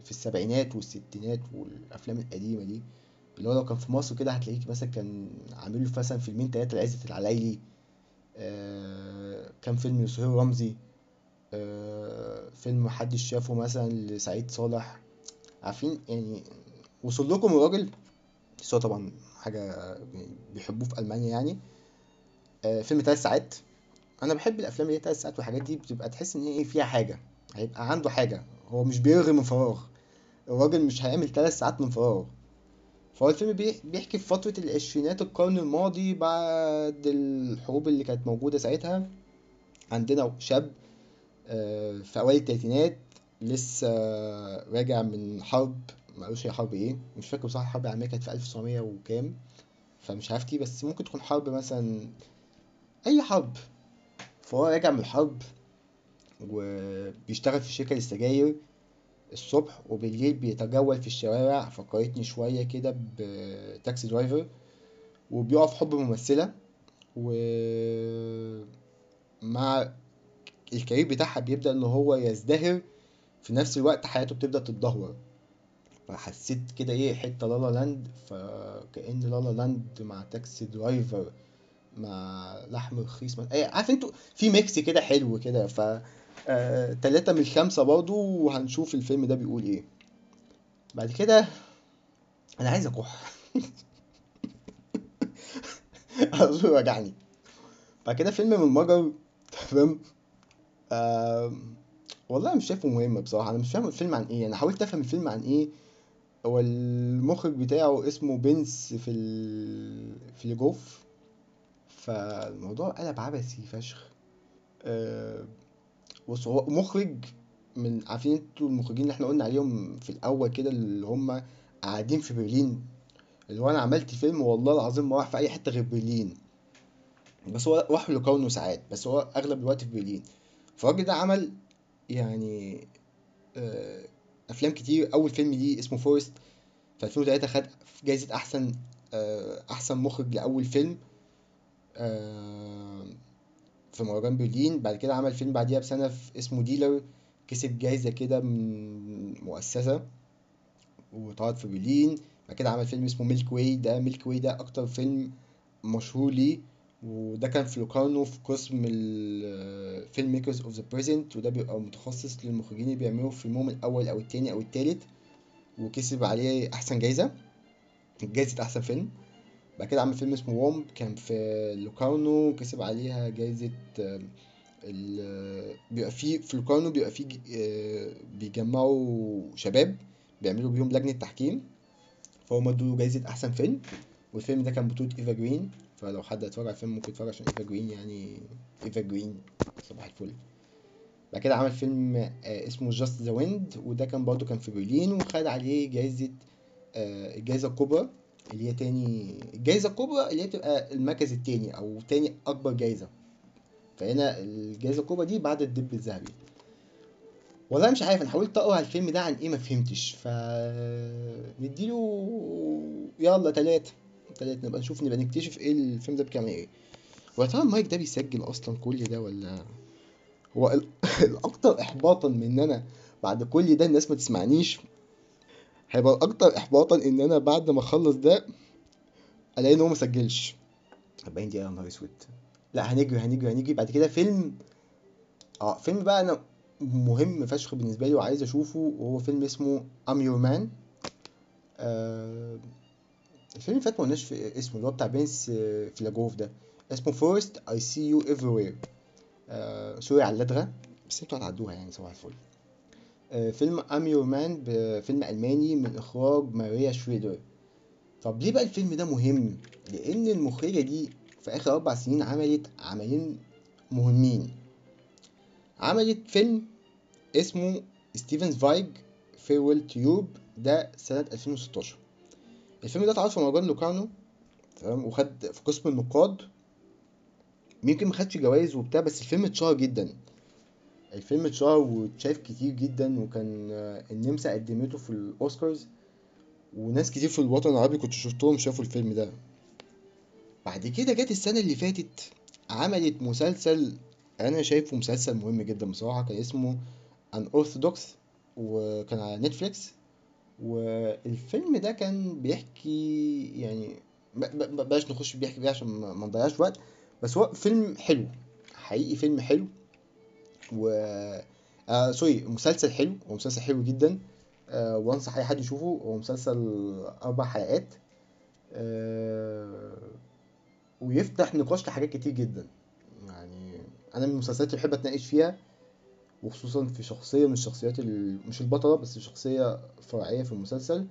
في السبعينات والستينات والأفلام القديمة دي. اللي هو لو كان في مصر كده هتلاقيك مثلا كان عامل له مثلا فيلمين تلاتة لعزت العلايلي. آه كان فيلم لسهير رمزي. آه فيلم محدش شافه مثلا لسعيد صالح. عارفين؟ يعني وصل لكم الراجل؟ بس طبعا حاجة بيحبوه في ألمانيا يعني. آه فيلم تلات ساعات. أنا بحب الأفلام اللي هي تلات ساعات والحاجات دي بتبقى تحس إن هي إيه فيها حاجة. هيبقى عنده حاجة. هو مش بيرغي من فراغ. الراجل مش هيعمل تلات ساعات من فراغ. فهو الفيلم بيح- بيحكي في فترة العشرينات القرن الماضي بعد الحروب اللي كانت موجودة ساعتها. عندنا شاب آه، في أوائل التلاتينات لسه راجع من حرب. معرفش هي حرب إيه. مش فاكر بصراحة الحرب العالمية كانت في ألف وتسعمية وكام. فمش عارف بس ممكن تكون حرب مثلا أي حرب. فهو راجع من الحرب. وبيشتغل في شركة للسجاير الصبح وبالليل بيتجول في الشوارع فكرتني شوية كده ب Taxi Driver وبيقع في حب ممثلة ومع ال career بتاعها بيبدأ إن هو يزدهر في نفس الوقت حياته بتبدأ تتدهور. فحسيت كده إيه حتة La La Land فكأن La La Land مع Taxi Driver مع لحم رخيص مع... إيه عارف أنتوا في ميكس كده حلو كده ف آه... تلاتة من خمسة برضو وهنشوف الفيلم ده بيقول إيه. بعد كده أنا عايز أكح. اظن وجعني. بعد كده فيلم من المجر تمام؟ آم، والله مش شايفه مهم بصراحة. أنا مش فاهم الفيلم عن إيه. أنا حاولت أفهم الفيلم عن إيه. هو المخرج بتاعه اسمه بنس في ال... في الجوف. فالموضوع قلب عبثي فشخ. أه بص هو مخرج من عارفين أنتوا المخرجين اللي إحنا قلنا عليهم في الأول كده اللي هم قاعدين في برلين. اللي هو أنا عملت فيلم والله العظيم ما راح في أي حتة غير برلين. بس هو راح لكونه ساعات بس هو أغلب الوقت في برلين. فالراجل ده عمل يعني آه، أفلام كتير. أول فيلم ليه اسمه فورست في 2003 خد جايزة أحسن آه، أحسن مخرج لأول فيلم. آه، في مهرجان برلين بعد كده عمل فيلم بعديها بسنة في اسمه Dealer كسب جايزة كده من مؤسسة واتعرض في برلين بعد كده عمل فيلم اسمه Milky Way. ده Milky Way ده أكتر فيلم مشهور ليه وده كان في لوكارنو في قسم ال Filmmakers of the Present وده بيبقى متخصص للمخرجين اللي بيعملوا فيلمهم الأول أو التاني أو التالت وكسب عليه أحسن جايزة. جايزة أحسن فيلم. بعد كده عمل فيلم اسمه Womb كان في لوكارنو كسب عليها جايزة بيبقى فيه في لوكارنو بيبقى فيه ج- آه، بيجمعوا شباب بيعملوا بيهم لجنة تحكيم. فهم ادوله جايزة أحسن فيلم والفيلم ده كان بطولة إيفا جرين. فلو حد هيتفرج على الفيلم ممكن يتفرج عشان إيفا جرين يعني إيفا جرين صباح الفل. بعد كده عمل فيلم آه، اسمه Just the Wind وده كان برضه كان في برلين وخد عليه جايزة آه، الجايزة الكبرى. اللي هي تاني الجايزة الكبرى اللي هي بتبقى المركز التاني أو تاني أكبر جايزة. فهنا الجايزة الكبرى دي بعد الدب الذهبي. والله مش عارف أنا حاولت أقرأ الفيلم ده عن إيه ما فهمتش. ف نديله يلا تلاتة. تلاتة نبقى نشوف نبقى نكتشف إيه الفيلم ده عن إيه. ويا ترى المايك ده بيسجل أصلا كل ده ولا هو ال- الأكتر احباطا من إن أنا بعد كل ده الناس ما تسمعنيش؟ هيبقى الأكتر احباطا إن أنا بعد ما أخلص ده ألاقي إن هو مسجلش 40 دقيقة يا نهار أسود. لا هنجري هنجري هنجري. بعد كده فيلم. آه فيلم بقى أنا مهم فشخ بالنسبة لي وعايز أشوفه وهو فيلم اسمه I'm Your Man. آه الفيلم اللي فات ما قلناش اسمه اللي هو بتاع بنس آه، فلاجوف ده. اسمه Forest I See You Everywhere. آه sorry على اللدغة بس أنتوا هتعدوها يعني صباح الفل. فيلم I'm Your Man فيلم ألماني من إخراج ماريا شريدر. طب ليه بقى الفيلم ده مهم؟ لأن المخرجة دي في آخر أربع سنين عملت عملين مهمين. عملت فيلم اسمه ستيفن زفايج Farewell to Europe ده سنة 2016 الفيلم ده اتعرض في مهرجان لوكارنو تمام؟ وخد في قسم النقاد. يمكن ما خدش جوائز وبتاع بس الفيلم اتشهر جدا. الفيلم اتشهر واتشاف كتير جدا وكان آه، النمسا قدمته في الأوسكارز. وناس كتير في الوطن العربي كنت شفتهم شافوا الفيلم ده. بعد كده جت السنة اللي فاتت عملت مسلسل أنا شايفه مسلسل مهم جدا بصراحة كان اسمه Unorthodox وكان على نتفليكس. والفيلم ده كان بيحكي يعني بلاش نخش بيحكي بيه عشان ما نضيعش وقت. بس هو فيلم حلو حقيقي فيلم حلو. و آه sorry مسلسل حلو هو مسلسل حلو جدا. آه وأنصح أي حد يشوفه هو مسلسل أربع حلقات. آه ويفتح نقاش لحاجات كتير جدا. يعني أنا من المسلسلات اللي بحب أتناقش فيها وخصوصا في شخصية من الشخصيات ال... مش البطلة بس شخصية فرعية في المسلسل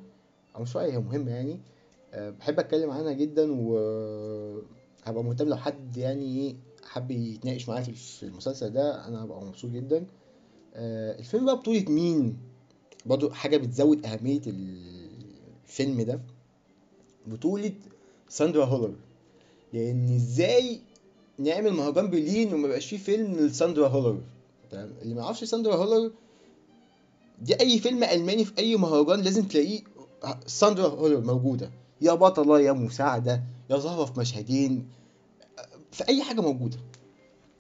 أو مش فرعية هي مهمة يعني. أه بحب أتكلم عنها جدا وهبقى مهتم لو حد يعني إيه حب يتناقش معايا في المسلسل ده أنا هبقى مبسوط جدا. أه الفيلم بقى بطولة مين؟ برضو حاجة بتزود أهمية الفيلم ده. بطولة ساندرا هولر. لأن إزاي نعمل مهرجان برلين وما يبقاش فيه فيلم لساندرا هولر؟ تمام؟ اللي ما يعرفش ساندرا هولر دي أي فيلم ألماني في أي مهرجان لازم تلاقيه ساندرا هولر موجودة. يا بطلة يا مساعدة يا ظاهرة في مشهدين. في أي حاجة موجودة.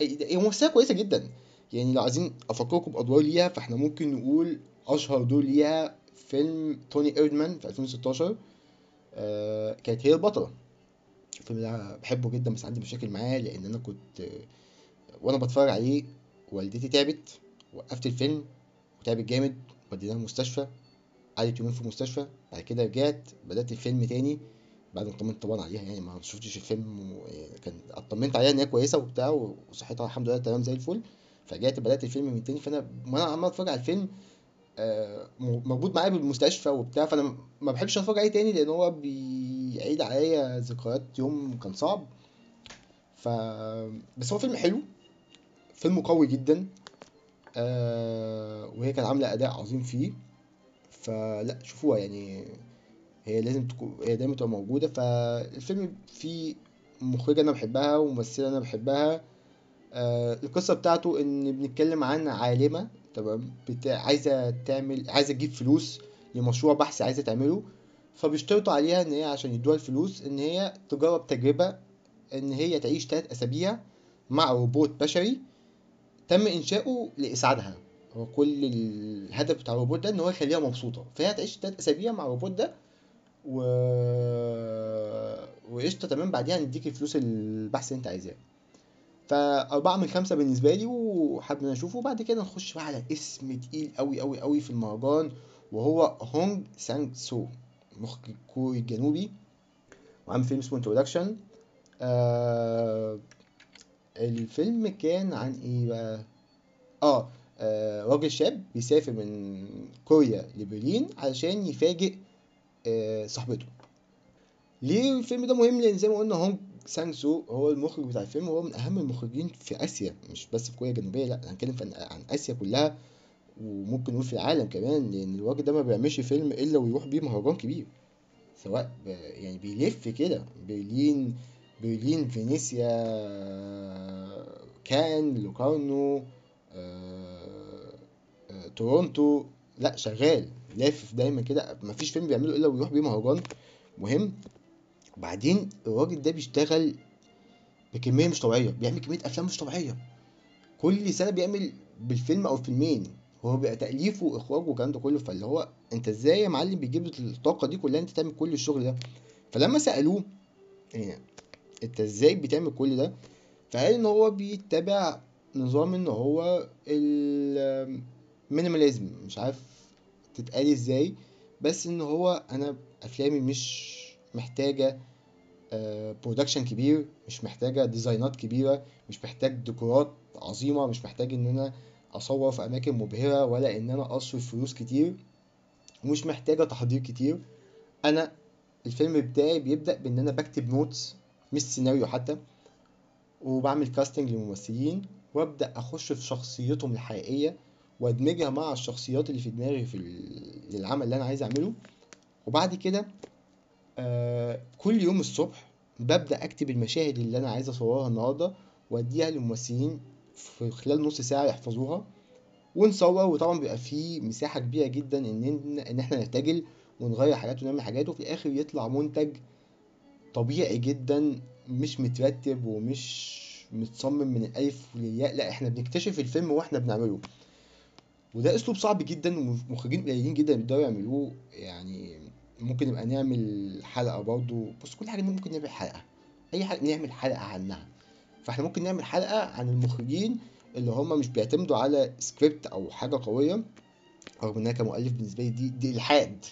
هي ممثلة كويسة جدا. يعني لو عايزين أفكركم بأدوار ليها فإحنا ممكن نقول أشهر دور ليها فيلم توني إيردمان في 2016 آه كانت هي البطلة. الفيلم ده بحبه جدا بس عندي مشاكل معاه لأن أنا كنت وأنا بتفرج عليه والدتي تعبت وقفت الفيلم وتعبت جامد وديناها المستشفى قعدت يومين في المستشفى بعد كده رجعت بدأت الفيلم تاني. بعد ما اطمنت طبعا عليها يعني ما شفتش الفيلم و... كان اطمنت عليها إن هي كويسة وبتاع وصحتها الحمد لله تمام زي الفل. فرجعت بدأت الفيلم من تاني فأنا وأنا عمال أتفرج على الفيلم آه، م- مربوط معايا بالمستشفى وبتاع فأنا ما بحبش أتفرج عليه تاني لأن هو بيعيد عليا ذكريات يوم كان صعب. ف بس هو فيلم حلو فيلم قوي جدا آه وهي كانت عاملة أداء عظيم فيه. فلا شوفوها يعني هي لازم تكون هي دايما تبقى موجودة فالفيلم فيه مخرجة أنا بحبها وممثلة أنا بحبها. آه القصة بتاعته إن بنتكلم عن عالمة تمام بتاع عايزة تعمل عايزة تجيب فلوس لمشروع بحث عايزة تعمله فبيشترطوا عليها إن هي عشان يدوها الفلوس إن هي تجرب تجربة إن هي تعيش تلات أسابيع مع روبوت بشري تم إنشاؤه لاسعادها هو كل الهدف بتاع الروبوت ده إن هو يخليها مبسوطة. فهي هتعيش تلات أسابيع مع الروبوت ده و وقشطة تمام. بعديها نديك الفلوس البحث اللي انت عايزاه. فأربعة من خمسة بالنسبة لي وحابب أشوفه. وبعد كده نخش بقى على اسم تقيل أوي أوي أوي في المهرجان وهو هونج سانج سو مخرج كوري جنوبي وعامل فيلم اسمه Introduction آه الفيلم كان عن إيه بقى؟ آه, آه راجل شاب بيسافر من كوريا لبرلين علشان يفاجئ صاحبته. ليه الفيلم ده مهم؟ لأن زي ما قلنا هونج سانج سو هو المخرج بتاع الفيلم هو من أهم المخرجين في آسيا مش بس في كوريا الجنوبية لأ هنتكلم عن آسيا كلها وممكن نقول في العالم كمان لأن الراجل ده ما بيعملش فيلم إلا ويروح بيه مهرجان كبير. سواء يعني بيلف كده برلين برلين فينيسيا كان لوكارنو آه، آه، تورونتو لأ شغال. لافف دايما كده مفيش فيلم بيعمله إلا ويروح بيه مهرجان مهم. وبعدين الراجل ده بيشتغل بكمية مش طبيعية بيعمل كمية أفلام مش طبيعية. كل سنة بيعمل بالفيلم أو فيلمين هو بقى تأليفه وإخراجه والكلام ده كله. فاللي هو أنت إزاي يا معلم بيجيب الطاقة دي كلها؟ أنت تعمل كل الشغل ده. فلما سألوه يعني أنت إزاي بتعمل كل ده؟ فقال إن هو بيتبع نظام إن هو ال minimalism مش عارف تتقال إزاي بس ان هو أنا افلامي مش محتاجة production آه، كبير مش محتاجة ديزاينات كبيرة مش محتاج ديكورات عظيمة مش محتاج ان أنا اصور في اماكن مبهرة ولا ان أنا اصرف فلوس كتير ومش محتاجة تحضير كتير. أنا الفيلم بتاعي بيبدأ بان أنا بكتب notes مش سيناريو حتى وبعمل casting للممثلين وابدأ اخش في شخصيتهم الحقيقية. وادمجها مع الشخصيات اللي في دماغي في العمل اللي أنا عايز أعمله. وبعد كده آه كل يوم الصبح ببدأ أكتب المشاهد اللي أنا عايز أصورها النهارده وأديها للممثلين في خلال نص ساعة يحفظوها. ونصور وطبعا بيبقى فيه مساحة كبيرة جدا إن إن إحنا نرتجل ونغير حاجات ونعمل حاجات وفي الآخر يطلع منتج طبيعي جدا مش مترتب ومش متصمم من الألف للياء. لا إحنا بنكتشف الفيلم وإحنا بنعمله. وده أسلوب صعب جدا ومخرجين قليلين جدا بيقدروا يعملوه. يعني ممكن نبقى نعمل حلقة برضه. بص كل حاجة ممكن نعمل حلقة. أي حاجة نعمل حلقة عنها. فإحنا ممكن نعمل حلقة عن المخرجين اللي هم مش بيعتمدوا على سكريبت أو حاجة قوية رغم إنها كمؤلف بالنسبة لي دي دي إلحاد.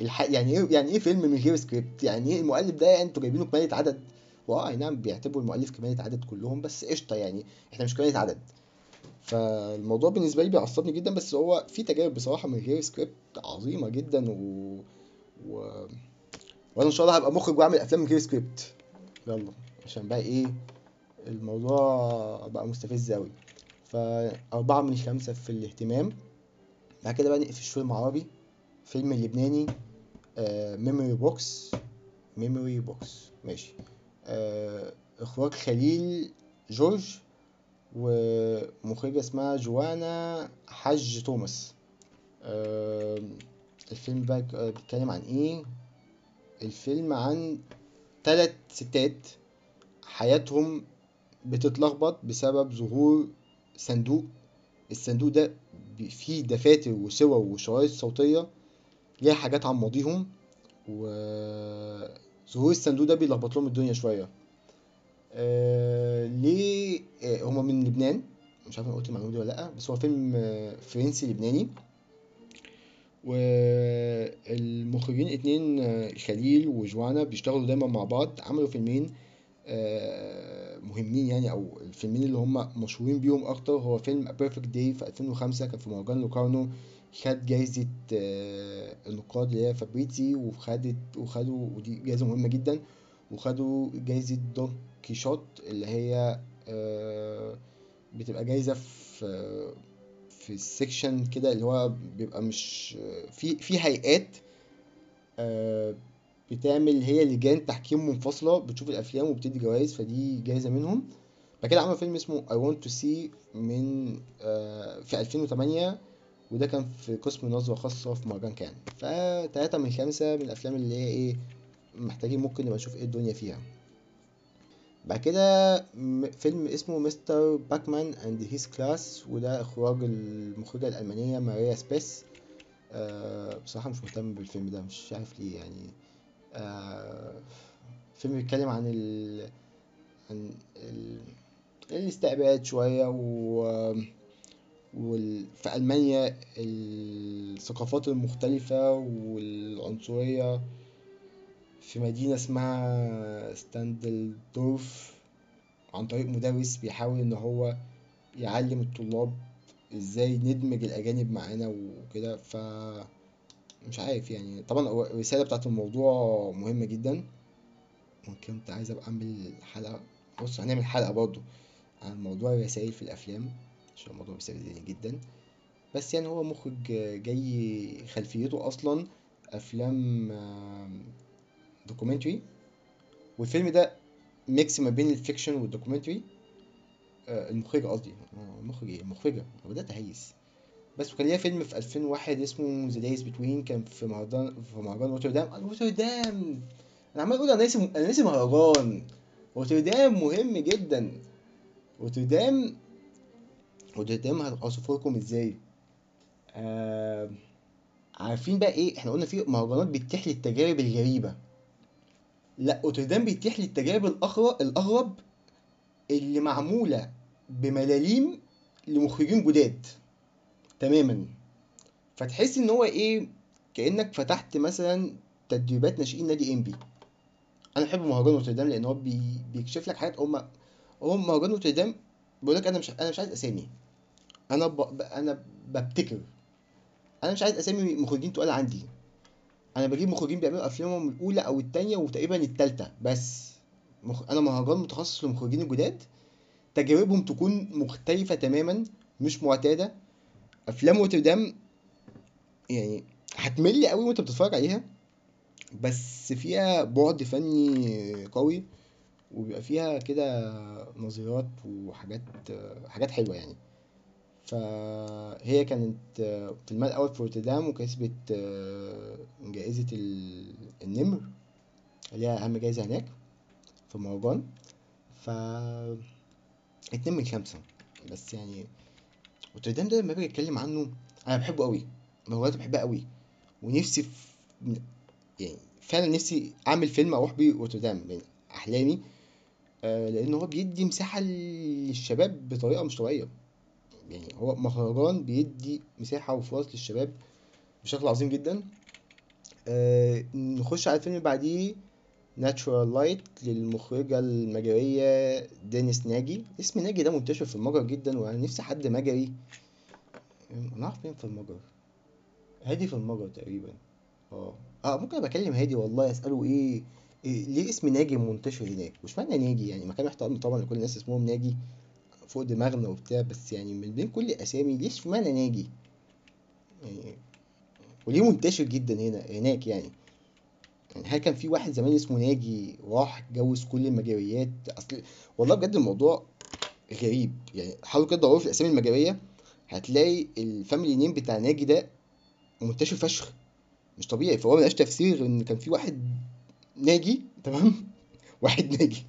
إلحاد يعني إيه يعني إيه فيلم من غير سكريبت يعني إيه المؤلف ده؟ يعني أنتوا جايبينه كمالة عدد. وآه أي نعم بيعتبروا المؤلف كمالة عدد كلهم بس قشطة يعني. إحنا مش كمالة عدد. فالموضوع بالنسبة لي بيعصبني جدا بس هو في تجارب بصراحة من غير سكريبت عظيمة جدا و... و... وأنا إن شاء الله هبقى مخرج وأعمل أفلام من غير سكريبت يلا عشان بقى إيه الموضوع بقى مستفز أوي. فأربعة من خمسة في الاهتمام. بعد كده بقى نقفش فيلم عربي فيلم لبناني Memory Box Memory Box ماشي. آه إخراج خليل جريج. ومخرجة اسمها جوانا حاجي توما. الفيلم بقى بيتكلم عن إيه؟ الفيلم عن ثلاث ستات حياتهم بتتلخبط بسبب ظهور صندوق. الصندوق ده فيه دفاتر وصور وشرايط صوتية ليها حاجات عن ماضيهم وظهور الصندوق ده بيلخبط لهم الدنيا شوية. ليه آه هما من لبنان. مش عارف أنا قلت المعلومة دي ولا لأ بس هو فيلم آه فرنسي لبناني. والمخرجين اتنين آه، خليل وجوانا بيشتغلوا دايما مع بعض. عملوا فيلمين آه، مهمين يعني أو الفيلمين اللي هم مشهورين بيهم أكتر. هو فيلم A Perfect Day في 2005 كان في مهرجان لوكارنو. خد جايزة آه، النقاد اللي هي فيبريسي وخدت وخدوا ودي جايزة مهمة جدا. وخدوا جايزة دون كيشوت اللي هي بتبقى جايزة في في ال section كده اللي هو بيبقى مش في في هيئات آه، بتعمل هي لجان تحكيم منفصلة بتشوف الأفلام وبتدي جوائز فدي جايزة منهم. بعد كده عمل فيلم اسمه I want to see من آه، في 2008 وده كان في قسم نظرة خاصة في مهرجان كان. فتلاتة من خمسة من الأفلام اللي هي إيه محتاجين ممكن نبقى نشوف إيه الدنيا فيها. بعد كده فيلم اسمه Mr. Bachmann and His Class وده إخراج المخرجة الألمانية ماريا سبيث. أه بصراحة مش مهتم بالفيلم ده مش عارف ليه يعني. أه فيلم بيتكلم عن ال عن ال... الاستعباد شوية و وفي ألمانيا الثقافات المختلفة والعنصرية. في مدينة اسمها ستاندلدورف عن طريق مدرس بيحاول إن هو يعلم الطلاب إزاي ندمج الأجانب معانا وكده ف مش عارف يعني. طبعا الرسالة بتاعت الموضوع مهمة جدا. وكنت عايز أبقى أعمل حلقة؟ بص هنعمل حلقة برضه عن موضوع الرسائل في الأفلام عشان الموضوع بيستفزني جدا. بس يعني هو مخرج جاي خلفيته أصلا أفلام دوكيومنتري والفيلم ده mix ما بين ال fiction وال documentary آه، المخرجة قصدي. المخرج إيه المخرجة أنا بدأت أهيس بس وكان ليها فيلم في 2001 اسمه The Days Between كان في مهرجان في مهرجان روتردام. آه، روتردام. أنا عمال أقول أنا ناسي أنا ناسي مهرجان. روتردام مهم جدا. روتردام روتردام هوصفه لكم إزاي؟ آه عارفين بقى إيه؟ إحنا قلنا في مهرجانات بتتيح لي التجارب الغريبة. لا روتردام بيتيح لي التجارب الأغرب الأغرب اللي معمولة بملاليم لمخرجين جداد. تماما. فتحس إن هو إيه كأنك فتحت مثلا تدريبات ناشئين نادي إنبي. أنا بحب مهرجان نوتردام لأن هو بي... بيكشف لك حاجات هم هو مهرجان نوتردام بيقول لك أنا مش أنا مش عايز أسامي. أنا. ب- أنا ببتكر أنا مش عايز أسامي مخرجين تقال عندي. أنا بجيب مخرجين بيعملوا أفلامهم الأولى أو التانية وتقريبا التالتة بس. مخ... أنا مهرجان متخصص للمخرجين الجداد. تجاربهم تكون مختلفة تماما مش معتادة. أفلام روتردام يعني هتمل قوي وأنت بتتفرج عليها بس فيها بعد فني قوي وبيبقى فيها كده نظريات وحاجات حاجات حلوة يعني. فهي كانت فيلمها الأول في روتردام وكسبت جائزة ال- النمر اللي هي أهم جائزة هناك في المهرجان ف اتنين من خمسة بس يعني روتردام ده لما باجي اتكلم عنه أنا بحبه قوي مهرجانات بحبها قوي ونفسي في يعني فعلا نفسي أعمل فيلم أروح بيه روتردام من أحلامي آه لأن هو بيدي مساحة للشباب بطريقة مش طبيعية. يعني هو مهرجان بيدي مساحة وفرص للشباب بشكل عظيم جدا. آه نخش على الفيلم اللي بعديه Natural Light للمخرجة المجرية دينيس ناجي. اسم ناجي ده منتشر في المجر جدا وأنا نفسي حد مجري. أنا عارف مين في المجر؟ هادي في المجر تقريبا. آه. آه ممكن أبقى أكلم هادي والله أسأله إيه, إيه ليه اسم ناجي منتشر هناك؟ اشمعنى ناجي يعني مع كامل احترامي طبعا لكل الناس اسمهم ناجي. فوق دماغنا وبتاع بس يعني من بين كل الاسامي اشمعنى ناجي. يعني وليه منتشر جدا هنا هناك يعني. يعني هل كان في واحد زمان اسمه ناجي راح اتجوز كل المجريات أصل والله بجد الموضوع غريب. يعني حاولوا كده تدوروا في الاسامي المجريه هتلاقي ال family name بتاع ناجي ده منتشر فشخ. مش طبيعي فهو ملهاش تفسير إن كان في واحد ناجي تمام؟ واحد ناجي.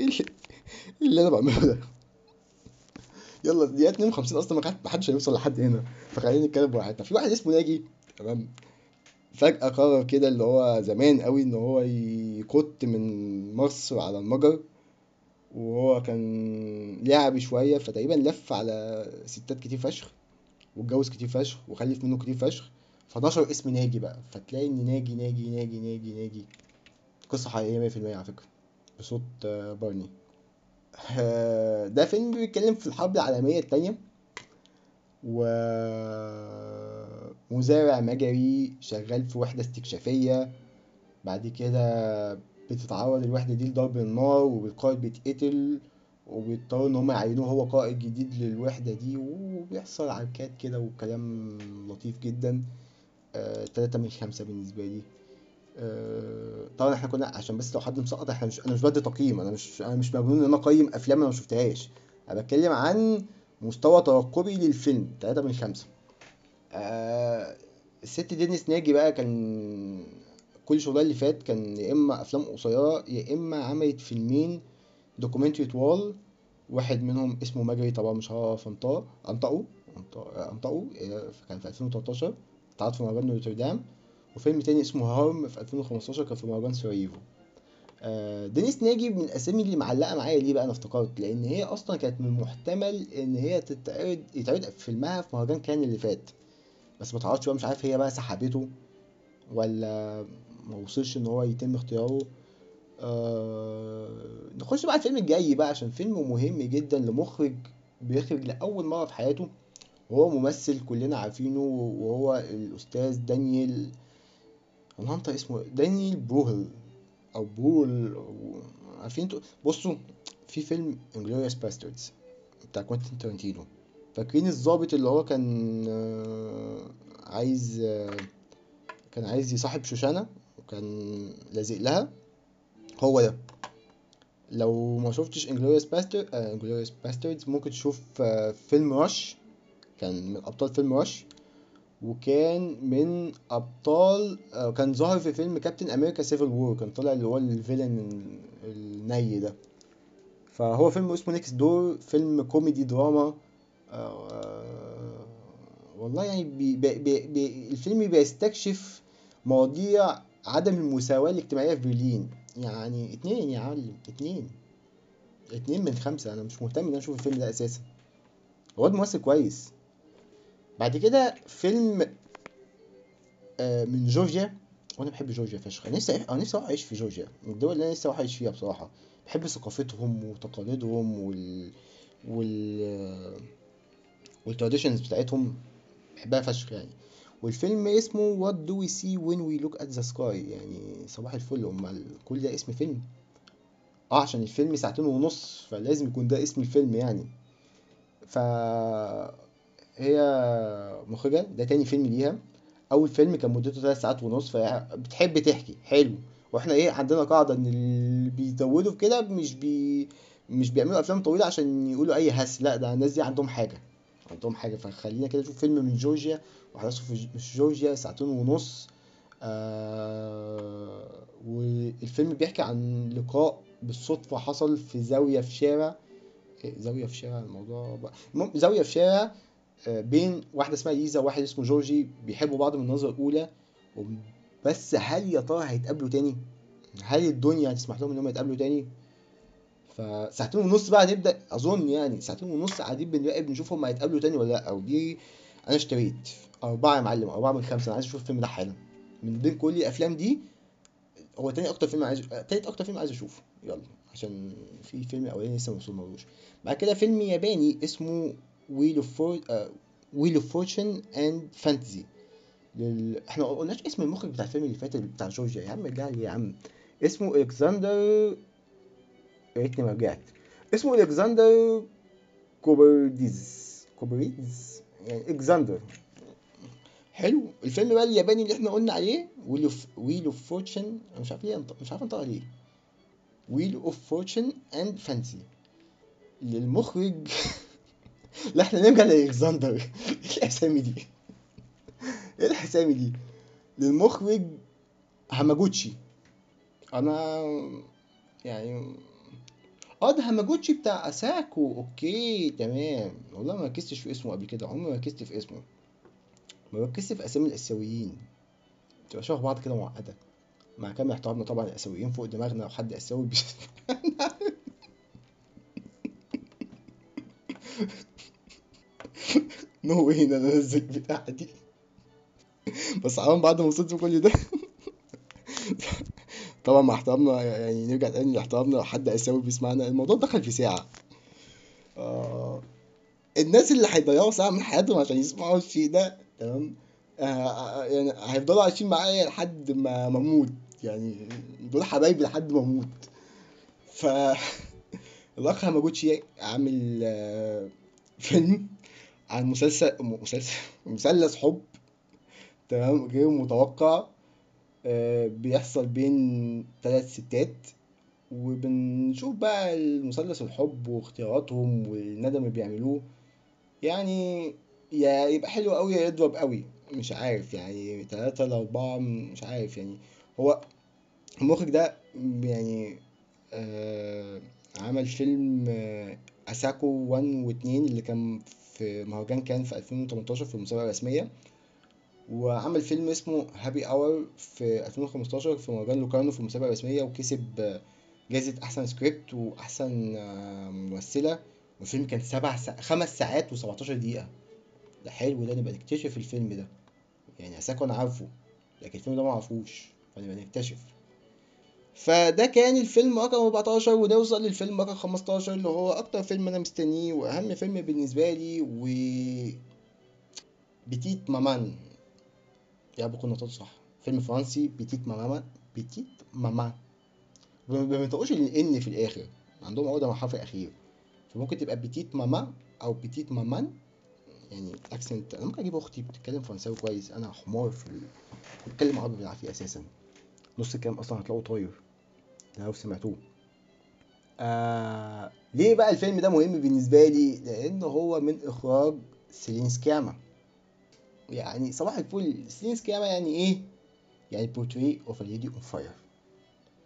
إيه اللي أنا بعمله ده. يلا دي 52 أصلا ما حدش هيوصل لحد هنا. فخلينا نتكلم براحتنا. في واحد اسمه ناجي تمام؟ فجأة قرر كده اللي هو زمان قوي إن هو يكت من مصر على المجر وهو كان لعبي شوية فتقريبا لف على ستات كتير فشخ واتجوز كتير فشخ وخلف منه كتير فشخ. فنشر اسم ناجي بقى. فتلاقي إن ناجي ناجي ناجي ناجي ناجي. قصة حقيقية مية في المية على فكرة. بصوت آه، بارني آه، ده فيلم بيتكلم في الحرب العالمية التانية. و مزارع مجري شغال في وحدة استكشافية. بعد كده بتتعرض الوحدة دي لضرب النار والقائد بيتقتل وبيضطروا إن هم يعينوه هو قائد جديد للوحدة دي. وبيحصل عركات كده وكلام لطيف جدا. آه، تلاتة من خمسة بالنسبة لي. طبعا إحنا كنا عشان بس لو حد مسقط إحنا مش أنا مش بدي تقييم أنا مش أنا مش مجنون إن أنا اقيم افلام أنا ما شفتهاش. أنا بتكلم عن مستوى ترقبي للفيلم تلاتة من خمسة. آه الست دينيس ناجي بقى كان كل شغلها اللي فات كان يا إما أفلام قصيرة يا إما عملت فيلمين documentary طوال واحد منهم اسمه مجري طبعا مش هعرف أنطقه أنطقه أنطقه آه، كان في 2013 اتعرض في مهرجان روتردام. وفيلم تاني اسمه Harm في 2015 كان في مهرجان سراييفو آه، دينيس ناجي من الأسامي اللي معلقة معايا ليه بقى أنا افتكرت لأن هي أصلا كانت من المحتمل إن هي تتعرض يتعرض فيلمها في مهرجان كان اللي فات. بس ما تعرضش بقى مش عارف هي بقى سحبته ولا ما وصلش إن هو يتم اختياره. آه... نخش بقى الفيلم الجاي بقى عشان فيلم مهم جدا لمخرج بيخرج لأول مرة في حياته. وهو ممثل كلنا عارفينه وهو الأستاذ دانيال الهانتر اسمه دانيال بروهل أو بول أو عارفين أنتوا؟ بصوا في فيلم Inglourious Basterds بتاع كوينتين تارانتينو فاكرين الضابط اللي هو كان آه، عايز آه، كان عايز يصاحب شوشانة وكان لازق لها؟ هو ده. لو ما شفتش Inglourious Baster Inglourious Basterds ممكن تشوف آه، فيلم Rush كان من أبطال فيلم Rush وكان من أبطال آه، كان ظاهر في فيلم Captain America Civil War كان طالع اللي هو ال villain الني ده. فهو فيلم اسمه Next Door فيلم كوميدي دراما. آه، والله يعني بي بي بي الفيلم بيستكشف مواضيع عدم المساواة الاجتماعية في برلين. يعني اتنين يا معلم اتنين. اتنين من خمسة أنا مش مهتم إن أنا أشوف الفيلم ده أساسا. هو ممثل كويس. بعد كده فيلم آه، من جورجيا. وأنا بحب جورجيا فشخ. أنا نفسي أنا نفسي أعيش في جورجيا. من الدول اللي أنا نفسي أعيش فيها بصراحة. بحب ثقافتهم وتقاليدهم وال وال والتراديشنز بتاعتهم. بحبها فشخ يعني. والفيلم اسمه What do we see when we look at the sky يعني صباح الفل. أمال كل ده اسم فيلم؟ آه عشان الفيلم ساعتين ونص فلازم يكون ده اسم الفيلم يعني. ف هي مخرجة ده تاني فيلم ليها. أول فيلم كان مدته ثلاث ساعات ونص فهي بتحب تحكي حلو. وإحنا إيه عندنا قاعدة إن اللي بيزودوا في كده مش بي مش بيعملوا أفلام طويلة عشان يقولوا أي هس لا ده الناس دي عندهم حاجة عندهم حاجة. فخلينا كده نشوف فيلم من جورجيا وأحداثه في جورجيا ساعتين ونص. آه والفيلم بيحكي عن لقاء بالصدفة حصل في زاوية في شارع. إيه، زاوية في شارع الموضوع بقى. زاوية في شارع بين واحدة اسمها ليزا وواحد اسمه جورجي بيحبوا بعض من النظرة الأولى وب- بس هل يا ترى هيتقابلوا تاني؟ هل الدنيا هتسمح لهم إنهم يتقابلوا تاني؟ فساعتين ونص بقى هنبدأ أظن يعني ساعتين ونص قاعدين بنراقب نشوف هما هيتقابلوا تاني ولا لأ ودي أنا اشتريت أربعة يا معلم أربعة من خمسة أنا عايز أشوف الفيلم ده حالا من بين كل الأفلام دي هو تاني أكتر فيلم عايز تالت أكتر فيلم عايز أشوفه يلا عشان في فيلم أولاني لسه موصلنالوش بعد كده فيلم ياباني اسمه ويل of Fortune and Fantasy. إحنا ما قلناش اسم المخرج بتاع الفيلم اللي فات بتاع جورجيا يا عم ارجع يا عم. اسمه الكسندر يا ريتني ما رجعت. اسمه الكسندر كوبرديز كوبريدز يعني الكسندر حلو. الفيلم بقى الياباني اللي إحنا قلنا عليه Wheel of Wheel of Fortune مش عارف ليه مش عارف انطق عليه Wheel of Fortune and Fantasy للمخرج لا إحنا نرجع لإلكسندر. إيه الأسامي دي؟ إيه الأسامي دي؟ للمخرج هاماجوتشي. أنا يعني آه ده هاماجوتشي بتاع أساكو. okay تمام. والله ما ركزتش في اسمه قبل كده. عمري ما ركزت في اسمه. ما ركزت في أسامي الآسيويين. بتبقى شبه بعض كده معقدة. مع كامل احترامنا طبعا الاسيويين فوق دماغنا لو حد آسيوي بي... no way ان أنا انزل البتاعه دي بس حرام بعد ما وصلت كل ده. طبعا مع احترامنا يعني نرجع تاني لاحترامنا لو حد اسيوي بيسمعنا الموضوع دخل في ساعة. آه الناس اللي هيضيعوا ساعة من حياتهم عشان يسمعوا الشيء ده تمام؟ آه آه، يعني هيفضلوا عايشين معايا لحد ما أموت. يعني دول حبايبي لحد ما أموت. ف الأخ هاماجوتشي عامل آه، فيلم. عن مسلسل مسلسل مثلث حب تمام غير متوقع آه، بيحصل بين ثلاث ستات وبنشوف بقى المثلث الحب واختياراتهم والندم اللي بيعملوه. يعني يا يبقى حلو قوي يا يضرب قوي مش عارف يعني تلاتة لأربعة مش عارف يعني. هو المخرج ده يعني آه عمل فيلم آه أساكو 1 و 2 اللي كان في مهرجان كان في 2018 في المسابقة الرسمية وعمل فيلم اسمه Happy Hour في 2015 في مهرجان لوكارنو في المسابقة الرسمية وكسب جايزة أحسن سكريبت وأحسن ممثلة. والفيلم كان سبع سا... خمس ساعات و17 دقيقة. ده حلو ده نبقى نكتشف الفيلم ده. يعني أساكو أنا عارفه لكن الفيلم ده معرفوش فنبقى نكتشف. فده كان الفيلم رقم 14 ونوصل للفيلم رقم 15 اللي هو أكتر فيلم أنا مستنيه وأهم فيلم بالنسبة لي و بتيت مامان يا بكون نطقت صح. فيلم فرنسي بيتيت ماما بيتيت ماما ما بينطقوش الإن في الآخر. عندهم عقدة مع الحرف الأخير. فممكن تبقى Petite ماما أو Petite Maman يعني accent أنا ممكن أجيب أختي بتتكلم فرنساوي كويس. أنا حمار في. بتكلم عربي بالعافية أساسا. نص الكلام أصلا هتلاقوه طاير. لو سمعتوه. آه ليه بقى الفيلم ده مهم بالنسبة لي؟ لأن هو من إخراج سيلين سكاما يعني صباح الفل سيلين سكاما يعني إيه؟ يعني Portrait of Lady on Fire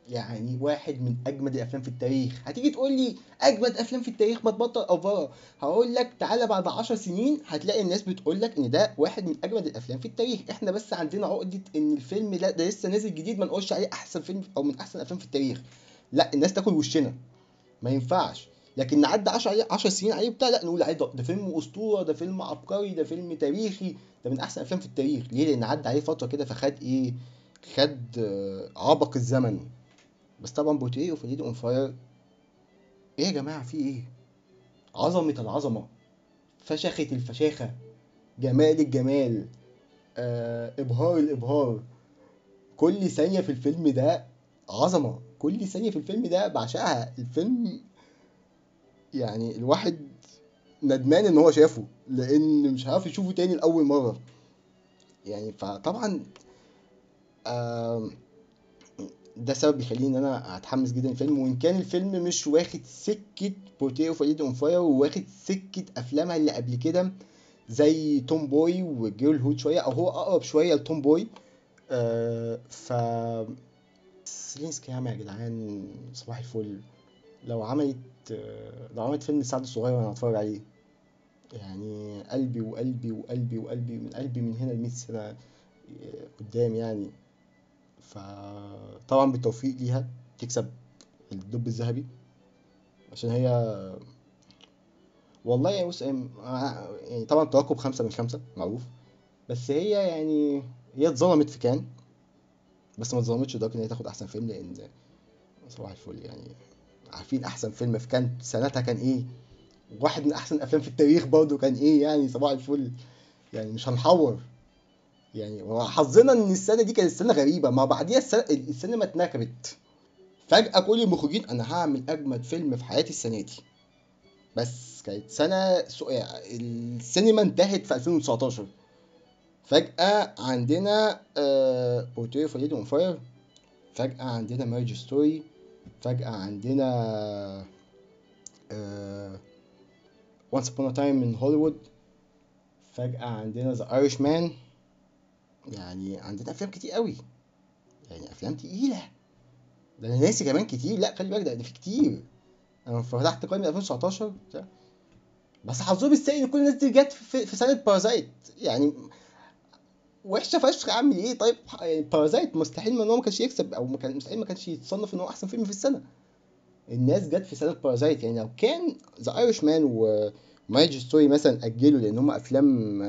يعني واحد من أجمد الأفلام في التاريخ. هتيجي تقول لي أجمد أفلام في التاريخ ما تبطل افوره هقول لك تعالى بعد عشر سنين هتلاقي الناس بتقول لك إن ده واحد من أجمد الأفلام في التاريخ. إحنا بس عندنا عقدة إن الفيلم ده, ده لسه نازل جديد ما نقولش عليه أحسن فيلم أو من أحسن الأفلام في التاريخ. لا الناس تاكل وشنا. ما ينفعش. لكن نعدي 10 10 سنين عليه بتاع لا نقول عليه ده, فيلم أسطورة ده فيلم عبقري ده فيلم تاريخي. ده من أحسن الأفلام في التاريخ. ليه؟ لأن عدى عليه فترة كده فخد إيه؟ خد عبق الزمن. بس طبعا Portrait of Lady on Fire إيه يا جماعة؟ في إيه؟ عظمة العظمة. فشخة الفشاخة. جمال الجمال. آه إبهار الإبهار. كل ثانية في الفيلم ده عظمة. كل ثانية في الفيلم ده بعشقها. الفيلم يعني الواحد ندمان إن هو شافه لأن مش هيعرف يشوفه تاني لأول مرة. يعني فطبعا آم، ده سبب بيخليني إن أنا أتحمس جدا الفيلم وإن كان الفيلم مش واخد سكة Portrait of on Fire وواخد سكة أفلامها اللي قبل كده زي Tomboy و Girlhood شوية أو هو أقرب شوية ل Tomboy آه ف سيلين سكاما يا جدعان صباح الفل. لو عملت لو عملت فيلم لسعد الصغير أنا هتفرج عليه. يعني قلبي وقلبي وقلبي وقلبي من قلبي من هنا ل 100 سنة آه، قدام يعني. فطبعا بالتوفيق ليها تكسب الدب الذهبي عشان هي والله يا بص آه، يعني طبعا توقب خمسة من خمسة معروف. بس هي يعني هي اتظلمت في كان بس ما اتظلمتش لدرجة إن هي تاخد أحسن فيلم لأن صباح الفل يعني. عارفين أحسن فيلم في كان سنتها كان إيه؟ واحد من أحسن الأفلام في التاريخ برضه كان إيه يعني؟ صباح الفل. يعني مش هنحور. يعني هو حظنا إن السنة دي كانت سنة غريبة ما بعديها السنة السينما اتنكبت. فجأة كل المخرجين أنا هعمل أجمد فيلم في حياتي السنة دي. بس كانت سنة سو... السينما انتهت في 2019 فجأة عندنا Portrait of on Fire. فجأة عندنا Marriage Story فجأة عندنا Once a Time in Hollywood فجأة عندنا The Irishman يعني عندنا أفلام كتير قوي. يعني أفلام تقيلة. ده أنا ناسي كمان كتير. لا خلي بالك ده, في كتير. أنا فتحت قائمة 2019 بتاع. بس حظهم السيء ان كل الناس دي جت في, سنة Parasite يعني وحشة فشخ أعمل إيه؟ طيب يعني Parasite مستحيل إن هو ما كانش يكسب أو ما كان مستحيل ما كانش يتصنف إن هو أحسن فيلم في السنة. الناس جت في سنة Parasite يعني لو كان The Irishman و Marriage Story مثلا أجلوا لأن هم أفلام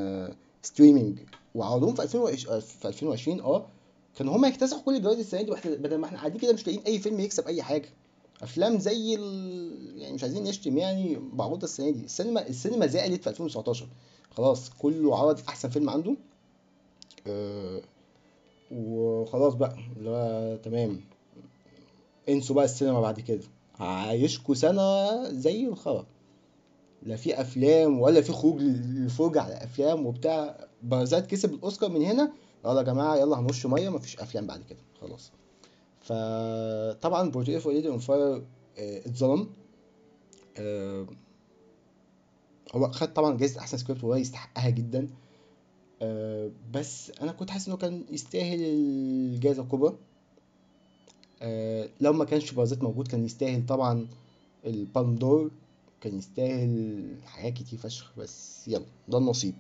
streaming وعرضوهم في 2020 في 2020 آه كانوا هم يكتسحوا كل الجوائز السنة دي وإحنا بدل ما إحنا قاعدين كده مش لاقيين أي فيلم يكسب أي حاجة. أفلام زي ال... يعني مش عايزين نشتم يعني معروضه السنة دي. السينما السينما زعلت في 2019 خلاص كله عرض أحسن فيلم عنده. آه وخلاص بقى اللي هو تمام. انسوا بقى السينما بعد كده. هعيشكوا سنة زي الخرا. لا في أفلام ولا في خروج للفرجة على أفلام وبتاع. Parasite كسب الأوسكار من هنا. يلا يا جماعة يلا هنرش مية مفيش أفلام بعد كده. خلاص. فطبعا Portrait of on Fire اتظلم. آه، هو خد طبعا جايزة أحسن سكريبت وهو يستحقها جدا. آه، بس أنا كنت حاسس إنه كان يستاهل الجائزة الكبرى. آه، لو ما كانش Parasite موجود كان يستاهل طبعا ال Palme d'Or كان يستاهل حاجات كتير فشخ. بس يلا ده النصيب.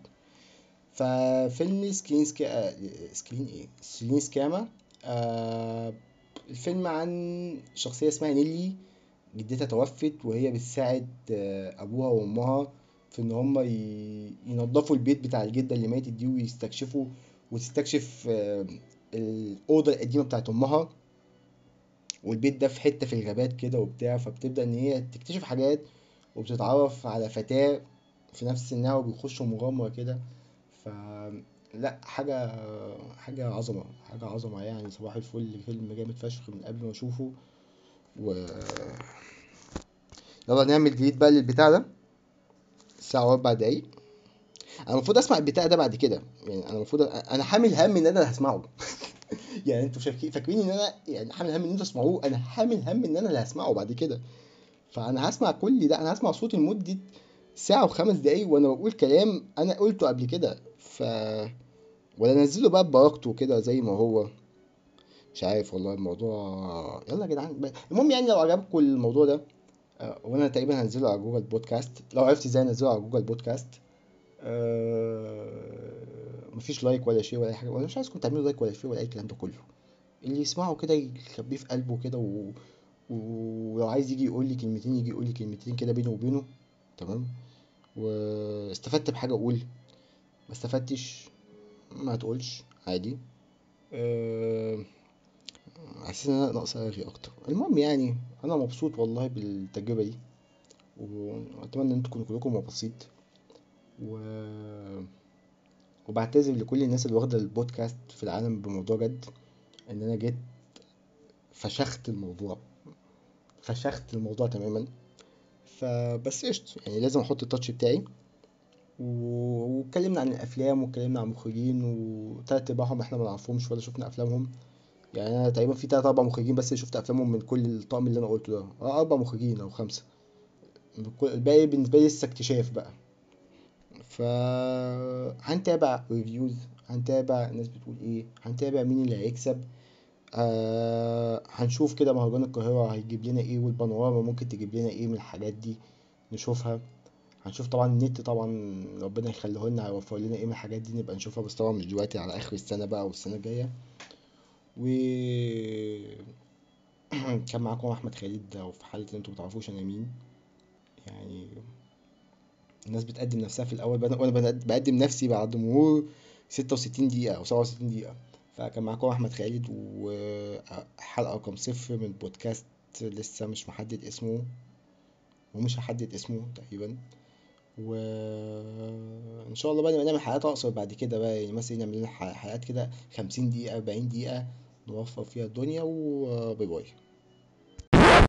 ففيلم سكرين سكا... آه، سكرين إيه؟ سكرين سكاما آه الفيلم عن شخصية اسمها نيلي جدتها توفت وهي بتساعد آه أبوها وأمها في إن هما ي... ينضفوا البيت بتاع الجدة اللي ماتت دي ويستكشفوا وتستكشف الأوضة القديمة بتاعت أمها. والبيت ده في حتة في الغابات كده وبتاع فبتبدأ إن هي تكتشف حاجات وبتتعرف على فتاة في نفس سنها وبيخشوا مغامرة كده. لا حاجة حاجة عظمة حاجة عظمة يعني. صباح الفل فيلم جامد فشخ من قبل ما أشوفه. و يلا نعمل ديليت بقى للبتاع ده. الساعة واربع دقايق. أنا المفروض أسمع البتاع ده بعد كده. يعني أنا المفروض أنا حامل هم إن أنا هسمعه. يعني أنتوا فاكرين إن أنا يعني حامل هم إن أنتوا تسمعوه؟ أنا حامل هم إن أنا اللي هسمعه بعد كده. فأنا هسمع كل ده أنا هسمع صوتي لمدة ساعة وخمس دقايق وأنا بقول كلام أنا قلته قبل كده. ف ولا انزله بقى ببركته كده زي ما هو. مش عارف والله الموضوع يلا يا جدعان. المهم يعني لو عجبكم الموضوع ده آه، وأنا تقريبا هنزله على Google Podcast. لو عرفت إزاي انزله على Google Podcast آه، مفيش like ولا share ولا أي حاجة. وأنا مش عايزكم تعملوا like ولا share ولا أي الكلام ده كله. اللي يسمعه كده يخبيه في قلبه كده و... ولو عايز يجي يقول لي كلمتين يجي يقول لي كلمتين كده بينه وبينه. تمام؟ واستفدت بحاجة أقول ما استفدتش ما تقولش عادي. أه... حاسس إن أنا ناقص ارغي أكتر. المهم يعني أنا مبسوط والله بالتجربة دي وأتمنى إن تكونوا كلكم مبسوطين. و... وبعتذر لكل الناس اللي واخدة البودكاست في العالم بموضوع جد إن أنا جيت فشخت الموضوع فشخت الموضوع تماما. فبس قشطة يعني لازم أحط التاتش بتاعي. واتكلمنا عن الأفلام واتكلمنا عن مخرجين وتلات أرباعهم إحنا ما نعرفهمش ولا شفنا أفلامهم. يعني أنا تقريبا في تلات أربع مخرجين بس شفت أفلامهم من كل الطقم اللي أنا قلته ده. آه أربع مخرجين أو خمسة. الباقي بالنسبة لي لسه اكتشاف بقى. ف هنتابع ريفيوز هنتابع الناس بتقول إيه هنتابع مين اللي هيكسب. آه هنشوف كده مهرجان القاهرة هيجيب لنا إيه والبانوراما ممكن تجيب لنا إيه من الحاجات دي نشوفها. هنشوف طبعا النت طبعا ربنا يخليه لنا هيوفر لنا إيه من الحاجات دي نبقى نشوفها. بس طبعا مش دلوقتي على آخر السنة بقى والسنة الجاية. و كان معاكم أحمد خالد وفي حالة إن أنتوا متعرفوش أنا مين. يعني الناس بتقدم نفسها في الأول بنا- وأنا بقدم نفسي بعد مرور 66 دقيقة أو 67 دقيقة. فكان معاكم أحمد خالد وحلقة رقم صفر من بودكاست لسه مش محدد اسمه ومش هحدد اسمه تقريبا. وإن شاء الله بقى نعمل حلقات أقصر بعد كده بقى يعني مثلا نعمل لنا حلقات كده 50 دقيقة 40 دقيقة نوفر فيها الدنيا وباي باي.